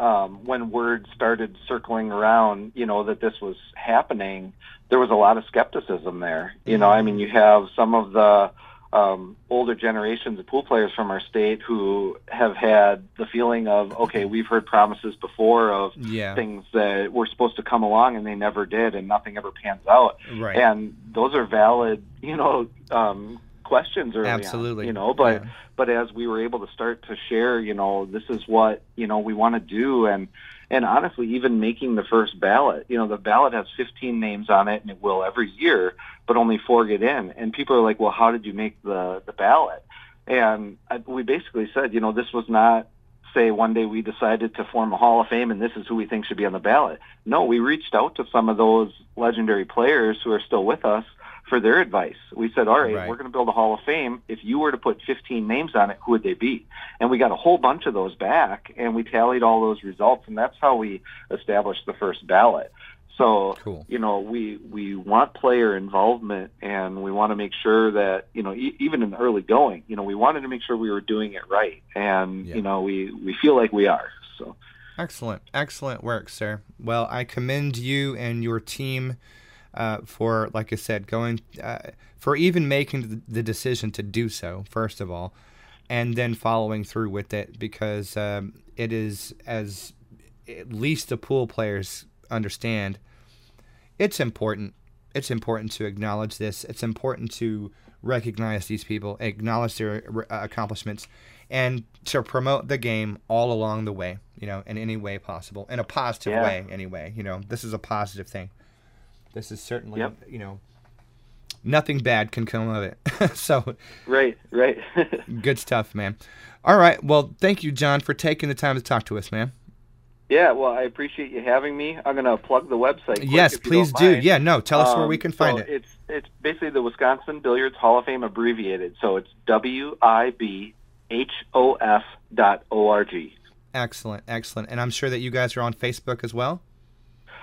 um, when word started circling around, you know, that this was happening, there was a lot of skepticism there. You know, I mean, you have some of the um, older generations of pool players from our state who have had the feeling of, okay, we've heard promises before of Yeah. things that were supposed to come along and they never did and nothing ever pans out. Right. And those are valid, you know, um, questions early on, Absolutely. you know, but Yeah. but as we were able to start to share, you know, this is what you know we want to do, and and honestly, even making the first ballot, you know, the ballot has 15 names on it, and it will every year, but only four get in, and people are like, well, how did you make the the ballot? And I, we basically said, you know, this was not say one day we decided to form a Hall of Fame and this is who we think should be on the ballot. No, we reached out to some of those legendary players who are still with us for their advice. We said, all right, Right. we're going to build a Hall of Fame. If you were to put 15 names on it, who would they be? And we got a whole bunch of those back and we tallied all those results and that's how we established the first ballot. So, Cool. you know, we we want player involvement, and we want to make sure that you know, e- even in the early going, you know, we wanted to make sure we were doing it right, and Yeah. you know, we we feel like we are. So, Excellent, excellent work, sir. Well, I commend you and your team uh, for, like I said, going uh, for even making the, decision to do so. First of all, and then following through with it because um, it is as at least the pool players understand. It's important. It's important to acknowledge this. It's important to recognize these people, acknowledge their uh, accomplishments, and to promote the game all along the way, you know, in any way possible, in a positive Yeah. way, anyway. You know, this is a positive thing. This is certainly, Yep. you know, nothing bad can come of it. (laughs) so, right, right. (laughs) good stuff, man. All right. Well, thank you, John, for taking the time to talk to us, man. yeah, well, I appreciate you having me. I'm gonna plug the website. quick, yes, please do. mind. Yeah, no, tell us where we Um, can find so it. It's it's basically the Wisconsin Billiards Hall of Fame abbreviated. So it's W I B H O F dot O R G. Excellent, excellent. And I'm sure that you guys are on Facebook as well.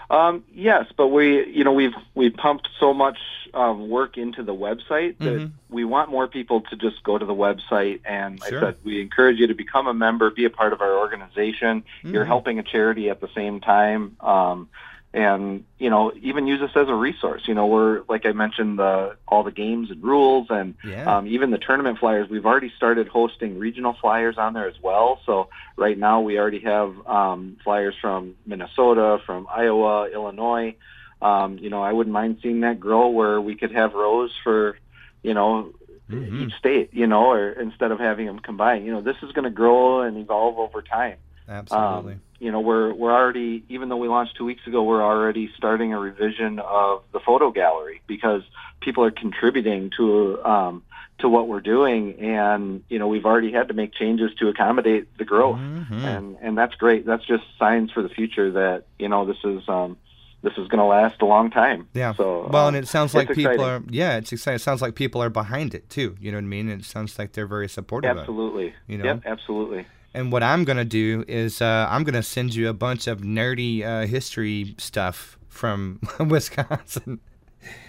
Um, yes, but we, you know, we've we pumped so much um, work into the website that Mhm. we want more people to just go to the website. And Sure. I said we encourage you to become a member, be a part of our organization. You're Mhm. helping a charity at the same time, um, and you know, even use us as a resource. You know, we're like I mentioned the all the games and rules, and Yeah. um, even the tournament flyers. We've already started hosting regional flyers on there as well. So right now we already have um, flyers from Minnesota, from Iowa, Illinois. Um, you know, I wouldn't mind seeing that grow where we could have rows for, you know, Mhm. each state. You know, or instead of having them combined. You know, this is going to grow and evolve over time. Absolutely. Um, you know, we're we're already even though we launched two weeks ago, we're already starting a revision of the photo gallery because people are contributing to um, to what we're doing, and you know, we've already had to make changes to accommodate the growth, Mhm. and and that's great. That's just signs for the future that you know this is um, this is going to last a long time. Yeah. So well, and it sounds it's like people exciting. are. Yeah, it's exciting. It sounds like people are behind it too. You know what I mean? It sounds like they're very supportive. Of it. absolutely. you know? Yep, absolutely. And what I'm gonna do is uh, I'm gonna send you a bunch of nerdy uh, history stuff from (laughs) Wisconsin.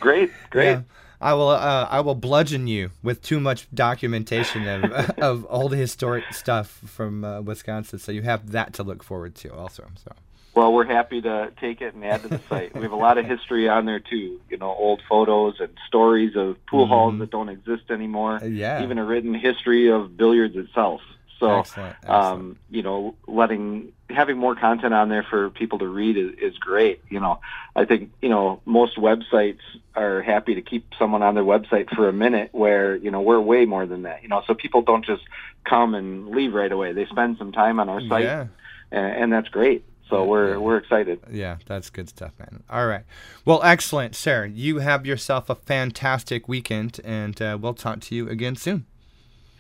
Great, great. Yeah. I will. Uh, I will bludgeon you with too much documentation of (laughs) of old historic stuff from uh, Wisconsin, so you have that to look forward to also. So Well, we're happy to take it and add to the site. We have a lot of history on there too. You know, old photos and stories of pool halls Mhm. that don't exist anymore. uh, yeah, Even a written history of billiards itself. So, Excellent, um, you know, letting having more content on there for people to read is, is great. You know, I think you know most websites are happy to keep someone on their website for a minute, where you know we're way more than that. You know, so people don't just come and leave right away. They spend some time on our site, Yeah. and, and that's great. So we're we're excited. Yeah, that's good stuff, man. All right. Well, excellent, Sarah. You have yourself a fantastic weekend, and uh, we'll talk to you again soon.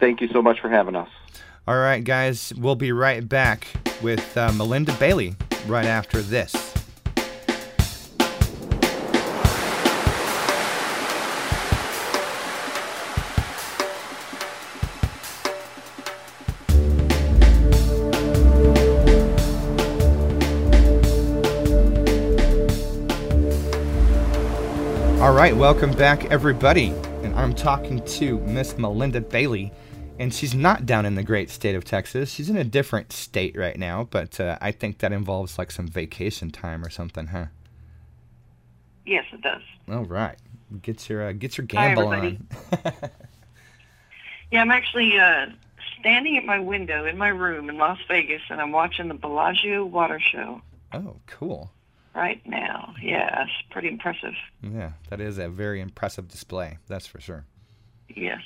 Thank you so much for having us. All right, guys. We'll be right back with uh, Melinda Bailey right after this. All right, welcome back, everybody. And I'm talking to Miss Melinda Bailey, and she's not down in the great state of Texas. She's in a different state right now, but uh, I think that involves like some vacation time or something, huh? Yes, it does. All right, get your uh, get your Hi, gamble everybody. on. (laughs) Yeah, I'm actually uh, standing at my window in my room in Las Vegas, and I'm watching the Bellagio Water Show oh, cool. right now. Yeah, it's pretty impressive. Yeah, that is a very impressive display. That's for sure. Yes,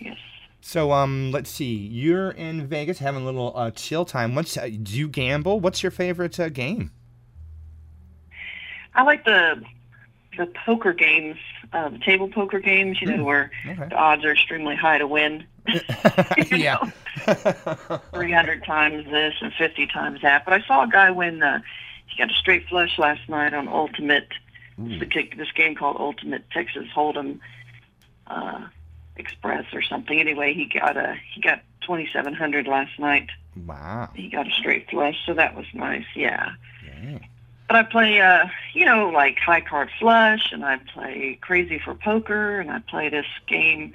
yes. So, um, let's see. You're in Vegas having a little uh, chill time. What's uh, do you gamble? What's your favorite uh, game? I like the the poker games, uh, the table poker games. You know, where Okay. the odds are extremely high to win. (laughs) (laughs) yeah. 300 times this and 50 times that. But I saw a guy win. Uh, he got a straight flush last night on Ultimate. This game called Ultimate Texas Hold'em uh, Express or something. Anyway, he got a he got 2,700 last night. wow. He got a straight flush, so that was nice. Yeah. Yeah. But I play, uh, you know, like high card flush, and I play Crazy 4 Poker, and I play this game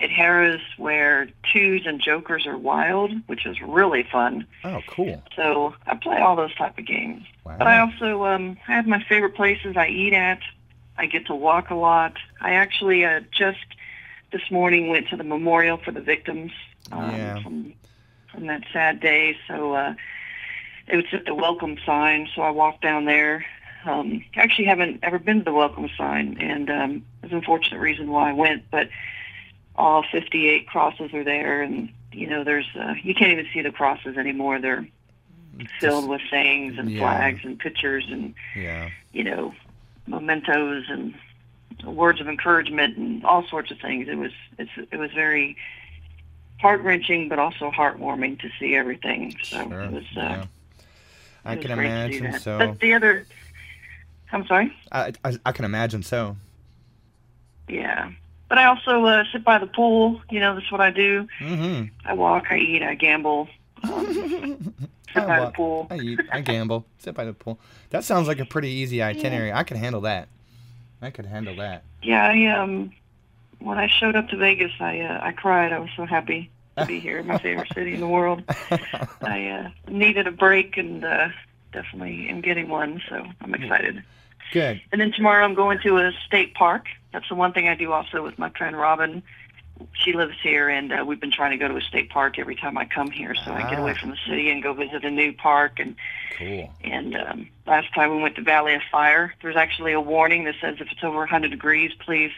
at Harrah's where twos and jokers are wild, which is really fun. Oh, cool. So I play all those type of games. Wow. But I also um, have my favorite places I eat at. I get to walk a lot. I actually uh, just this morning went to the memorial for the victims um, Yeah. from from that sad day. So uh, it was just a welcome sign. So I walked down there. Um, I actually haven't ever been to the welcome sign, and um, there's an unfortunate reason why I went, but all 58 crosses are there, and you know, there's uh, you can't even see the crosses anymore. They're filled with sayings and yeah. flags and pictures and Yeah. you know mementos and words of encouragement and all sorts of things. It was it's it was very heart wrenching, but also heartwarming to see everything. So Sure. it was. Uh, yeah. I can great to do imagine so. But the other, I'm sorry. I, I, I can imagine so. Yeah. But I also uh, sit by the pool. You know, that's what I do. Mm-hmm. I walk, I eat, I gamble. Um, (laughs) sit by the pool. I eat. I gamble. Sit by the pool. That sounds like a pretty easy (laughs) itinerary. I could handle that. I could handle that. Yeah, I um, when I showed up to Vegas, I uh, I cried. I was so happy to be here, my favorite city in the world. (laughs) I uh, needed a break, and uh, definitely am getting one. So I'm excited. Good. And then tomorrow I'm going to a state park. That's the one thing I do also with my friend Robin. She lives here, and uh, we've been trying to go to a state park every time I come here, so I get Ah. away from the city and go visit a new park. And Cool. and um, last time we went to Valley of Fire, there's actually a warning that says if it's over 100 degrees, please,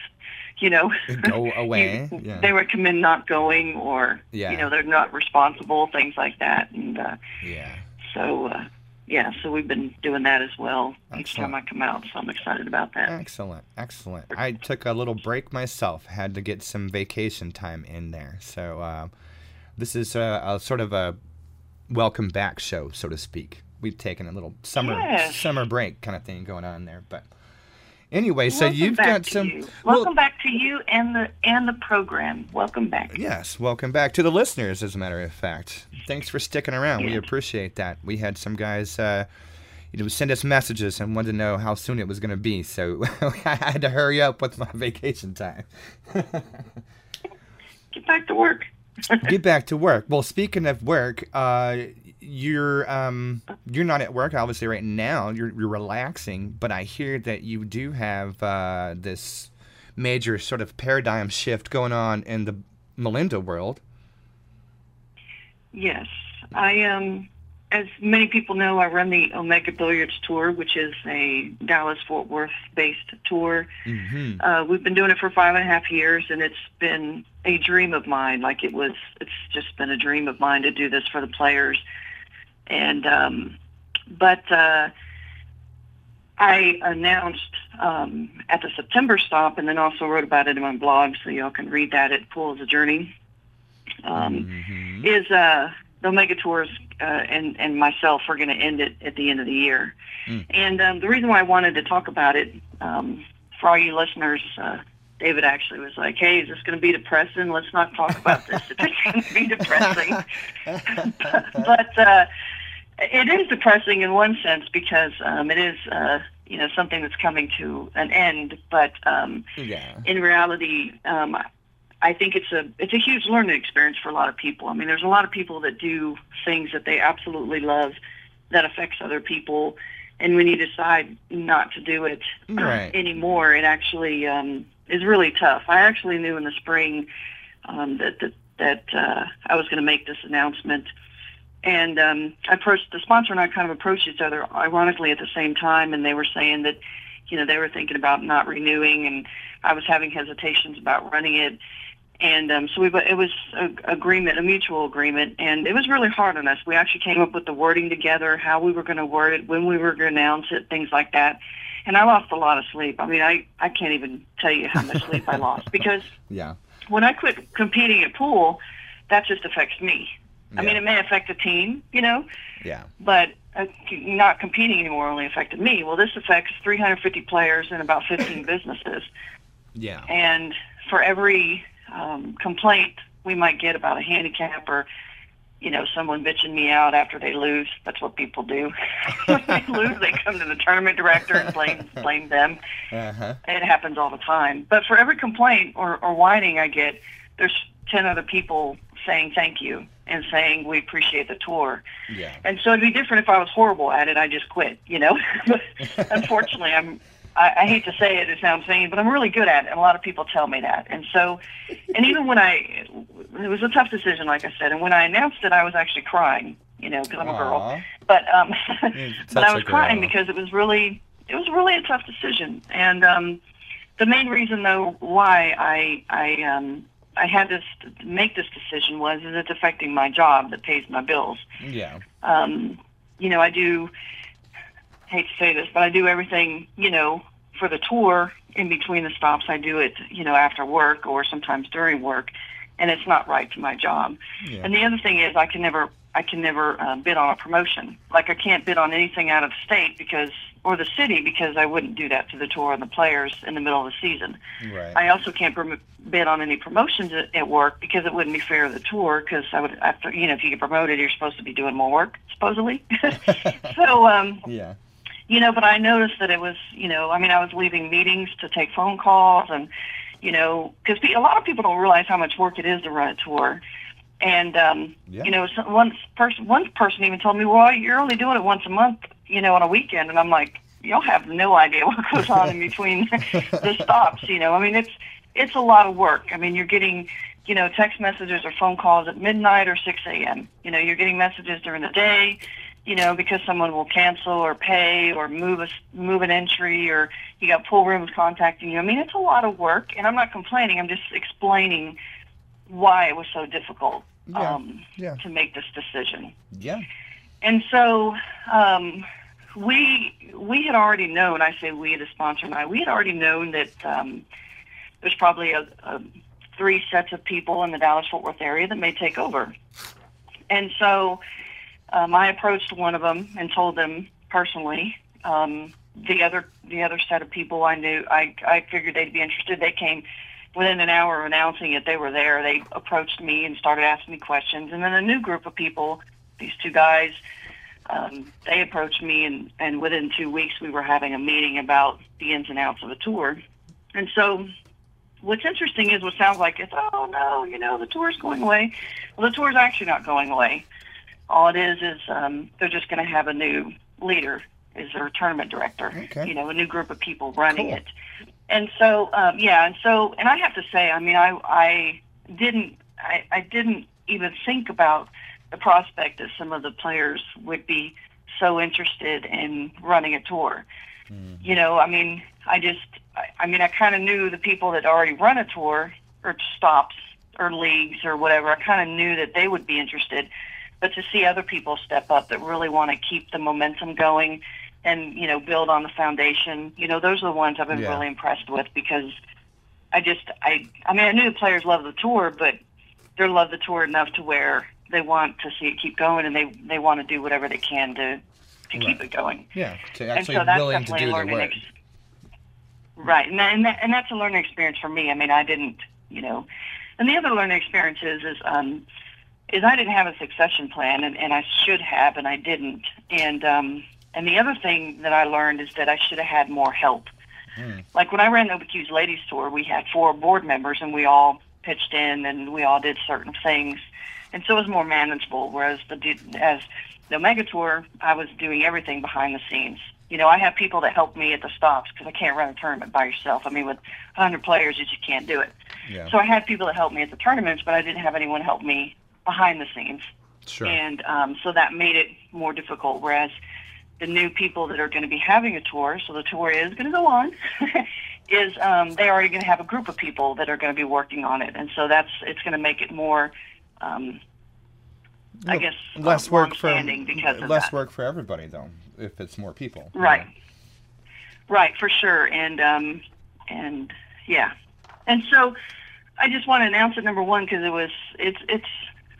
you know, (laughs) Go (laughs) away. you- Yeah. they recommend not going, or Yeah. you know, they're not responsible, things like that. And uh, Yeah. so, uh, yeah, so we've been doing that as well each time I come out. So I'm excited about that. Excellent. Excellent. I took a little break myself. Had to get some vacation time in there. So uh, this is a, a sort of a welcome back show, so to speak. We've taken a little summer Yes. summer break kind of thing going on there, but. Anyway, so Welcome you've got some. you. well, Welcome back to you and the and the program. Welcome back. Yes, welcome back to the listeners, as a matter of fact. Thanks for sticking around. We appreciate that. We had some guys, uh, you know, send us messages and wanted to know how soon it was going to be, so (laughs) I had to hurry up with my (laughs) vacation time. Get back to work. Get back to work. Well, speaking of work, uh, you're um, you're not at work obviously right now. You're you're relaxing, but I hear that you do have uh, this major sort of paradigm shift going on in the Melinda world. Yes, I um, as many people know, I run the Omega Billiards Tour, which is a Dallas Fort Worth based tour. Mm-hmm. Uh, we've been doing it for five and a half years, and it's been a dream of mine. Like it was, it's just been a dream of mine to do this for the players. And um, but uh, I announced um, at the September stop, and then also wrote about it in my blog, so y'all can read that at Pool as a Journey. Um, Mhm. Is uh, the Omega Tours uh, and and myself are going to end it at the end of the year. Mm. And um, the reason why I wanted to talk about it um, for all you listeners, uh, David actually was like, "Hey, is this going to be depressing? Let's not talk about this. If it's going to be depressing." (laughs) (laughs) but uh, it is depressing in one sense because um, it is, uh, you know, something that's coming to an end. But um, yeah. in reality, um, I think it's a it's a huge learning experience for a lot of people. I mean, there's a lot of people that do things that they absolutely love that affects other people, and when you decide not to do it Right. anymore, it actually um, is really tough. I actually knew in the spring um, that that that uh, I was going to make this announcement. And um, I approached the sponsor and I kind of approached each other ironically at the same time, and they were saying that, you know, they were thinking about not renewing, and I was having hesitations about running it. And um, so we, it was a agreement, a mutual agreement, and it was really hard on us. We actually came up with the wording together, how we were going to word it, when we were going to announce it, things like that. And I lost a lot of sleep. I mean, I I can't even tell you how much sleep I lost because (laughs) Yeah. when I quit competing at pool, that just affects me. I mean, it may affect the team, you know, Yeah. but uh, not competing anymore only affected me. Well, this affects 350 players and about 15 (laughs) businesses. Yeah. And for every um, complaint, we might get about a handicap or, you know, someone bitching me out after they lose. That's what people do. (laughs) when they (laughs) lose, they come to the tournament director and blame blame them. Uh huh. It happens all the time. But for every complaint or, or whining I get, there's 10 other people saying thank you and saying we appreciate the tour. Yeah. And so it'd be different if I was horrible at it. I just quit, you know. (laughs) unfortunately, I'm. I, I hate to say it, it sounds vain, but I'm really good at it, and a lot of people tell me that. And so, and even when I, it was a tough decision, like I said, and when I announced it, I was actually crying, you know, because I'm a girl. But um, (laughs) but I was crying because it was really it was really a tough decision. And um, the main reason, though, why I I um, I had this to make this decision was is it's affecting my job that pays my bills. Yeah. Um, you know, I do hate to say this, but I do everything you know for the tour in between the stops. I do it you know after work or sometimes during work, and it's not right to my job. Yeah. And the other thing is, I can never, I can never uh, bid on a promotion. Like I can't bid on anything out of state because, or the city because I wouldn't do that to the tour and the players in the middle of the season. Right. I also can't prom- bid on any promotions at, at work because it wouldn't be fair to the tour. Because I would, after you know, if you get promoted, you're supposed to be doing more work, supposedly. (laughs) so, um, yeah. you know, but I noticed that it was, you know, I mean, I was leaving meetings to take phone calls and, you know, because a lot of people don't realize how much work it is to run a tour. And, um, Yeah. you know, some, one person, one person even told me, well, you're only doing it once a month, you know, on a weekend. And I'm like, y'all have no idea what goes on in (laughs) between (laughs) the stops, you know, I mean, it's, it's a lot of work. I mean, you're getting, you know, text messages or phone calls at midnight or 6 a.m. You know, you're getting messages during the day, you know, because someone will cancel or pay or move a move an entry or you got pool rooms contacting you. I mean, it's a lot of work, and I'm not complaining. I'm just explaining why it was so difficult Yeah, um, yeah. to make this decision. Yeah. And so um, we we had already known. I say we, the sponsor and I, we had already known that um, there's probably a, a three sets of people in the Dallas Fort Worth area that may take over. And so um, I approached one of them and told them personally. Um, the other the other set of people I knew, I I figured they'd be interested. They came within an hour of announcing it. They were there. They approached me and started asking me questions. And then a new group of people, these two guys, um, they approached me, and and within two weeks we were having a meeting about the ins and outs of the tour. And so what's interesting is what sounds like it's oh no you know the tour's going away well the tour's actually not going away all it is is um, they're just going to have a new leader is their tournament director Okay. you know a new group of people running Cool. it and so um, yeah and so and i have to say i mean i i didn't i, I didn't even think about the prospect that some of the players would be so interested in running a tour. Mm. You know, I mean, I just, I, I mean, I kind of knew the people that already run a tour or stops or leagues or whatever. I kind of knew that they would be interested, but to see other people step up that really want to keep the momentum going and you know build on the foundation, you know, those are the ones I've been yeah. really impressed with because I just, I, I mean, I knew the players love the tour, but they love the tour enough to where they want to see it keep going and they they want to do whatever they can to to right. keep it going. Yeah, to actually and so that's willing to do the work. Ex- right, and that, and that, and that's a learning experience for me. I mean, I didn't, you know, and the other learning experience is is um is I didn't have a succession plan and, and I should have and I didn't. And um and the other thing that I learned is that I should have had more help. Mm. Like when I ran OBQ's ladies tour, we had four board members and we all pitched in and we all did certain things. And so it was more manageable. Whereas the as the Omega Tour, I was doing everything behind the scenes. You know, I have people that help me at the stops because I can't run a tournament by yourself. I mean, with 100 players, you just can't do it. Yeah. So I had people that helped me at the tournaments, but I didn't have anyone help me behind the scenes. Sure. And um, so that made it more difficult. Whereas the new people that are going to be having a tour, so the tour is going to go on, (laughs) is um, they're already going to have a group of people that are going to be working on it, and so that's it's going to make it more. Um, I guess less work for because less that. work for everybody though if it's more people. Right. Yeah. Right, for sure, and um, and yeah, and so I just want to announce it number one because it was it's it's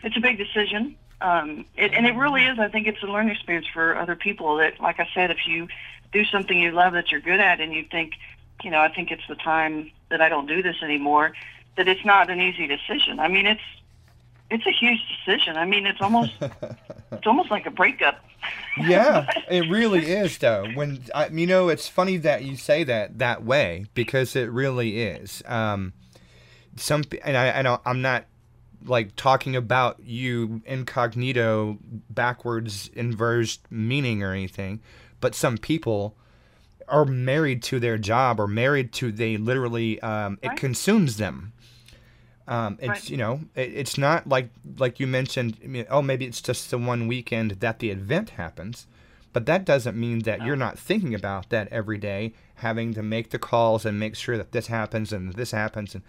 it's a big decision, um, it, and it really is. I think it's a learning experience for other people. That, like I said, if you do something you love that you're good at, and you think, you know, I think it's the time that I don't do this anymore. That it's not an easy decision. I mean, it's it's a huge decision. I mean, it's almost (laughs) it's almost like a breakup. (laughs) yeah, it really is though. When I, you know, it's funny that you say that that way because it really is. Um, some and I, I know I'm not like talking about you incognito backwards inverse meaning or anything, but some people are married to their job or married to they literally um, it consumes them um, it's right. you know it, it's not like like you mentioned. I mean, oh, maybe it's just the one weekend that the event happens, but that doesn't mean that no. you're not thinking about that every day, having to make the calls and make sure that this happens and this happens, and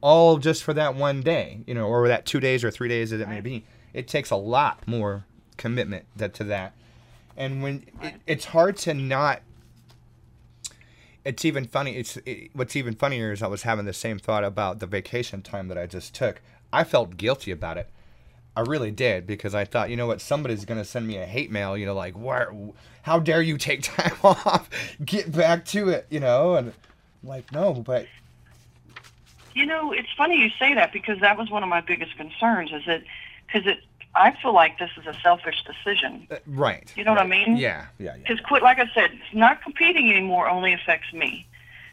all just for that one day, you know, or that two days or three days as it right. may be. It takes a lot more commitment that, to that, and when right. it, it's hard to not it's even funny. It's it, what's even funnier is I was having the same thought about the vacation time that I just took. I felt guilty about it. I really did because I thought, you know what, somebody's gonna send me a hate mail. You know, like, where, how dare you take (laughs) time off? Get back to it. You know, and I'm like, no, but. You know, it's funny you say that because that was one of my biggest concerns. Is that because it I feel like this is a selfish decision. Uh, right. You know right. what I mean? Yeah, yeah, yeah. Because, quit, like I said, not competing anymore only affects me,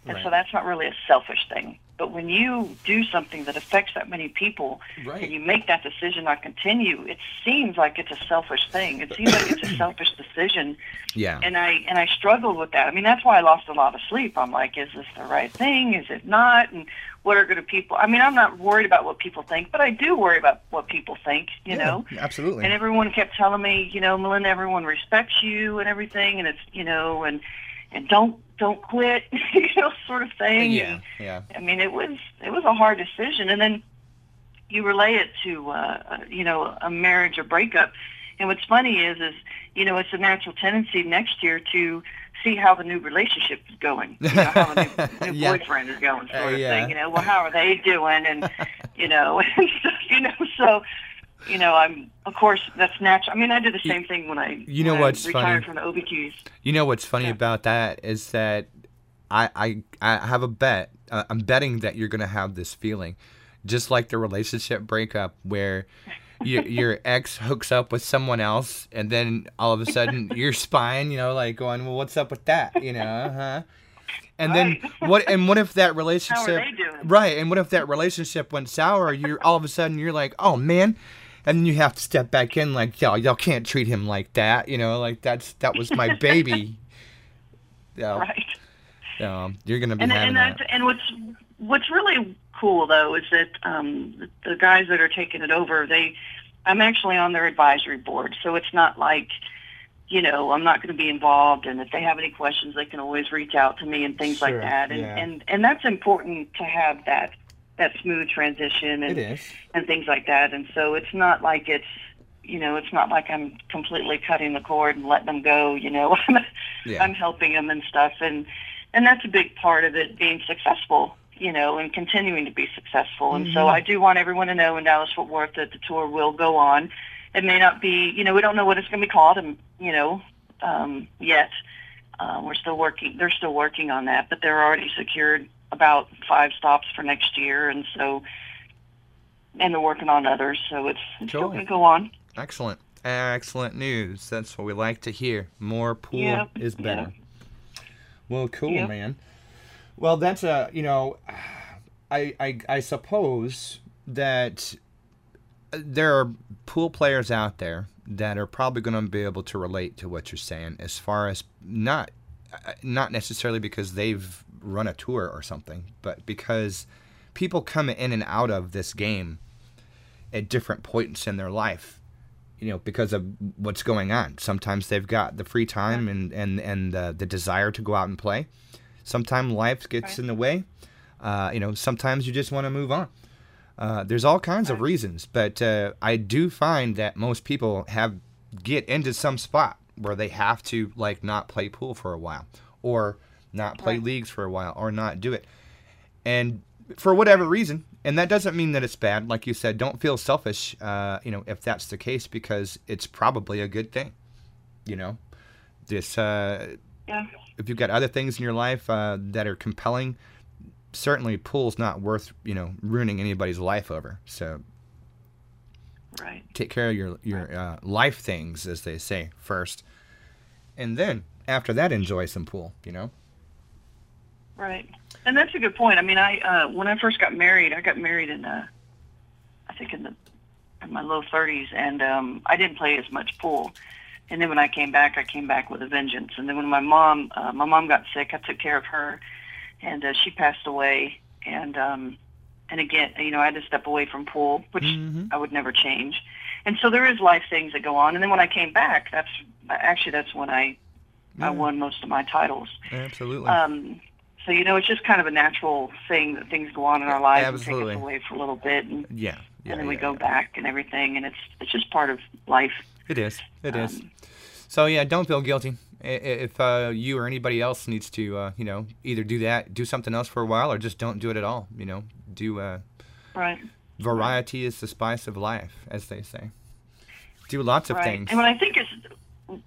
and right. so that's not really a selfish thing. But when you do something that affects that many people, right. and you make that decision not continue, it seems like it's a selfish thing. It seems like it's a (coughs) selfish decision. Yeah. And I and I struggled with that. I mean, that's why I lost a lot of sleep. I'm like, is this the right thing? Is it not? And what are going to people i mean i'm not worried about what people think but i do worry about what people think you yeah, know absolutely and everyone kept telling me you know melinda everyone respects you and everything and it's you know and and don't don't quit (laughs) you know sort of thing yeah yeah i mean it was it was a hard decision and then you relay it to uh, uh you know a marriage or breakup and what's funny is is you know it's a natural tendency next year to see how the new relationship is going, you know, how the new, (laughs) new yeah. boyfriend is going, sort uh, of yeah. thing. You know, well, how are they doing, and you know, (laughs) and stuff, you know, so. You know, I'm of course that's natural. I mean, I did the same thing when I you know what's retired funny? from the OBQs. You know what's funny yeah. about that is that I I I have a bet. Uh, I'm betting that you're gonna have this feeling, just like the relationship breakup where (laughs) your, your ex hooks up with someone else, and then all of a sudden (laughs) you're spying, you know, like going, well, what's up with that, you know, huh? And then (laughs) what? And what if that relationship? Right. And what if that relationship went sour? You're all of a sudden you're like, oh man, and then you have to step back in like, y'all, y'all can't treat him like that, you know, like that's that was my baby. (laughs) yeah. Right. Um, you're gonna be and, having and that. And what's what's really cool though is that um, the guys that are taking it over, they I'm actually on their advisory board, so it's not like, you know, I'm not going to be involved. And if they have any questions, they can always reach out to me and things Sure, like that. And yeah. and and that's important to have that that smooth transition and and things like that. And so it's not like it's, you know, it's not like I'm completely cutting the cord and letting them go. You know, (laughs) Yeah. I'm helping them and stuff, and and that's a big part of it being successful. You know, and continuing to be successful. And so Mhm. I do want everyone to know in Dallas Fort Worth that the tour will go on. It may not be, you know, we don't know what it's going to be called, and you know, um, yet. Uh, we're still working. They're still working on that, but they're already secured about five stops for next year, and so, and they're working on others. So it's, it's still going to go on. Excellent. Excellent news. That's what we like to hear. More pool Yeah, is better. Well, cool, Yeah. man. Well, that's a you know, I I I suppose that there are pool players out there that are probably going to be able to relate to what you're saying as far as not not necessarily because they've run a tour or something, but because people come in and out of this game at different points in their life you know because of what's going on. Sometimes they've got the free time and and and the, the desire to go out and play. Sometimes life gets Right. in the way uh, you know sometimes you just want to move on. Uh, there's all kinds of reasons but uh, i do find that most people have get into some spot where they have to like not play pool for a while or not play Right. leagues for a while or not do it and for whatever reason and that doesn't mean that it's bad like you said don't feel selfish uh, you know if that's the case because it's probably a good thing you know this uh, Yeah. if you've got other things in your life uh, that are compelling certainly pool's not worth you know ruining anybody's life over so Right. take care of your your uh, life things as they say first and then after that enjoy some pool you know Right. And that's a good point. I mean, I uh, when I first got married, I got married in uh, I think in the in my low 30s, and um, I didn't play as much pool. And then when I came back, I came back with a vengeance. And then when my mom uh, my mom got sick, I took care of her, and uh, she passed away. And um, and again, you know, I had to step away from pool, which Mhm. I would never change. And so there is life things that go on. And then when I came back, that's actually that's when I Yeah. I won most of my titles. absolutely Um, so you know, it's just kind of a natural thing that things go on in our lives Absolutely. and take us away for a little bit, and, yeah yeah and then we go yeah. back and everything, and it's it's just part of life. It is. It is. Um, So yeah, don't feel guilty. If uh, you or anybody else needs to, uh, you know, either do that, do something else for a while, or just don't do it at all. You know, do uh, Right. variety is the spice of life, as they say. Do lots of right. things. And what I think is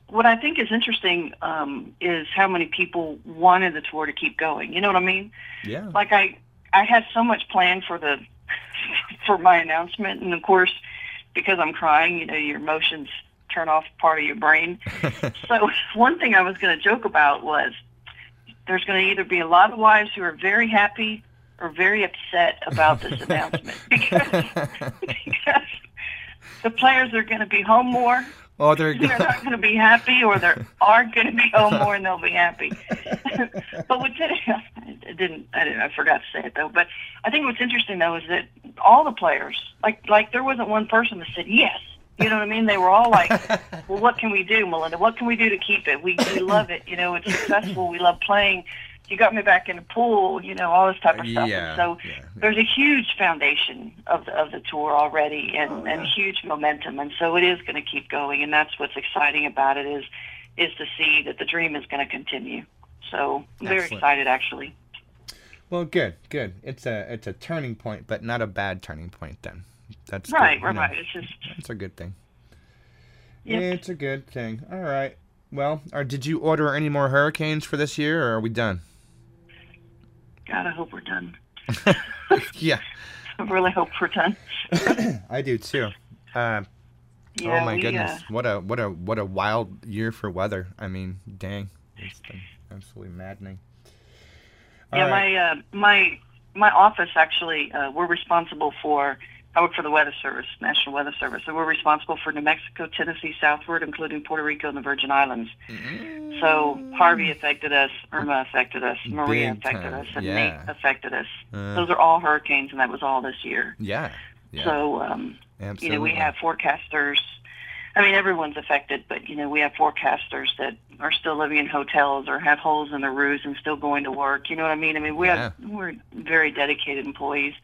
what I think is interesting um, is how many people wanted the tour to keep going. You know what I mean? yeah. Like I I had so much planned for the (laughs) for my announcement, and of course, because I'm crying, you know, your emotions turn off part of your brain. (laughs) So (laughs) one thing I was going to joke about was there's going to either be a lot of wives who are very happy or very upset about this announcement because, because the players are going to be home more. Oh, there you They're not going to be happy, or they are going to be home oh, (laughs) more and they'll be happy. (laughs) but what's it, I didn't I didn't I forgot to say it though. But I think what's interesting though is that all the players like like there wasn't one person that said yes. You know what I mean? They were all like, (laughs) "Well, what can we do, Melinda? What can we do to keep it? We we love it. You know, it's successful. We love playing. You got me back in the pool. You know, all this type of stuff." Yeah, And so yeah, yeah. there's a huge foundation of the, of the tour already, and, Oh, and huge momentum, and so it is going to keep going. And that's what's exciting about it is is to see that the dream is going to continue. So I'm very excited, actually. Well, good, good. It's a it's a turning point, but not a bad turning point. Then that's Right, you right, know. It's just It's a good thing. Yep. It's a good thing. All right. Well, or did you order any more hurricanes for this year, or are we done? God. I hope we're done. (laughs) yeah, (laughs) I really hope we're done. (clears throat) I do too. Uh, Yeah, oh my we, goodness, Uh, what a what a what a wild year for weather. I mean, dang, it's been absolutely maddening. All yeah, right. my uh, my my office actually uh, we're responsible for. I work for the Weather Service, National Weather Service, and we're responsible for New Mexico, Tennessee, southward, including Puerto Rico and the Virgin Islands. So Harvey affected us, Irma affected us, Maria Big affected time, us, and yeah. Nate affected us. Uh, Those are all hurricanes, and that was all this year. yeah, Yeah. So, um, you know, we have forecasters. I mean, everyone's affected, but you know, we have forecasters that are still living in hotels or have holes in their roofs and still going to work. You know what I mean? I mean, we have we're very dedicated employees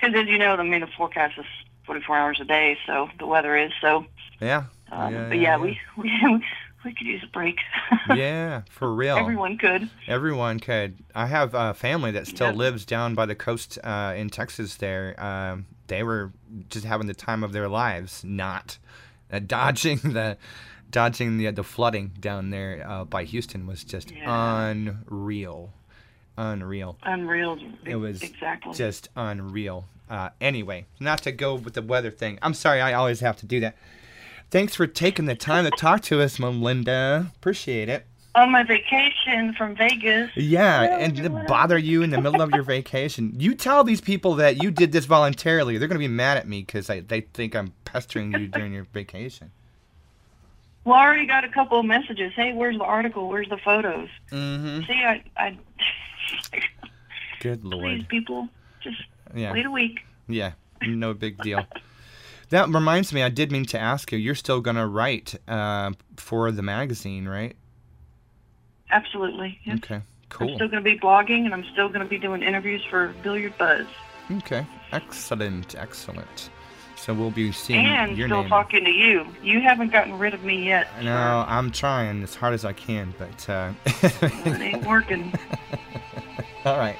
because, as you know, I mean, the forecast is 44 hours a day, so the weather is so. Yeah. Um, Yeah, but yeah, yeah, we (laughs) we we could use a break. (laughs) yeah, for real. Everyone could. Everyone could. I have a family that still lives down by the coast uh, in Texas. There, um, they were just having the time of their lives, not uh, (laughs) dodging the dodging the the flooding down there uh, by Houston was just unreal, unreal. Unreal. It was exactly. just unreal. Uh, anyway, not to go with the weather thing. I'm sorry, I always have to do that. Thanks for taking the time to talk to us, Melinda. Appreciate it. on my vacation from Vegas. Yeah, and you to bother you in the middle of your vacation. You tell these people that you did this voluntarily. They're going to be mad at me because they think I'm pestering you during your vacation. Well, I already got a couple of messages. Hey, where's the article? Where's the photos? Mm-hmm. See, I, I, (laughs) Good lord. please, people, just Yeah, wait a week. yeah, no big deal. That reminds me, I did mean to ask you. You're still going to write uh, for the magazine, right? Absolutely. Yes. Okay, Cool. I'm still going to be blogging, and I'm still going to be doing interviews for Billiard Buzz, Okay, excellent, excellent. So we'll be seeing and your still name. talking to you. You haven't gotten rid of me yet. No, I'm trying as hard as I can, but uh, It ain't working. (laughs) all right.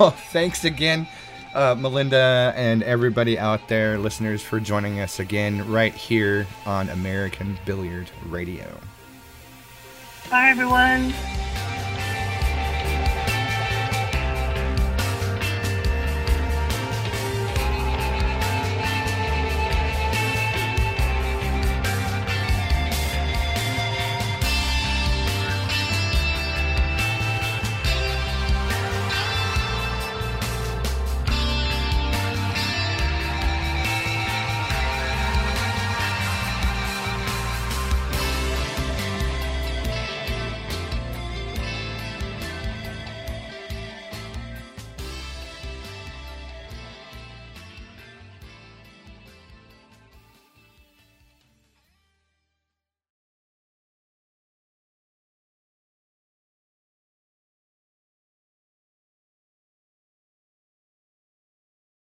Well, thanks again, uh, Melinda, and everybody out there, listeners, for joining us again right here on American Billiard Radio. Bye, everyone.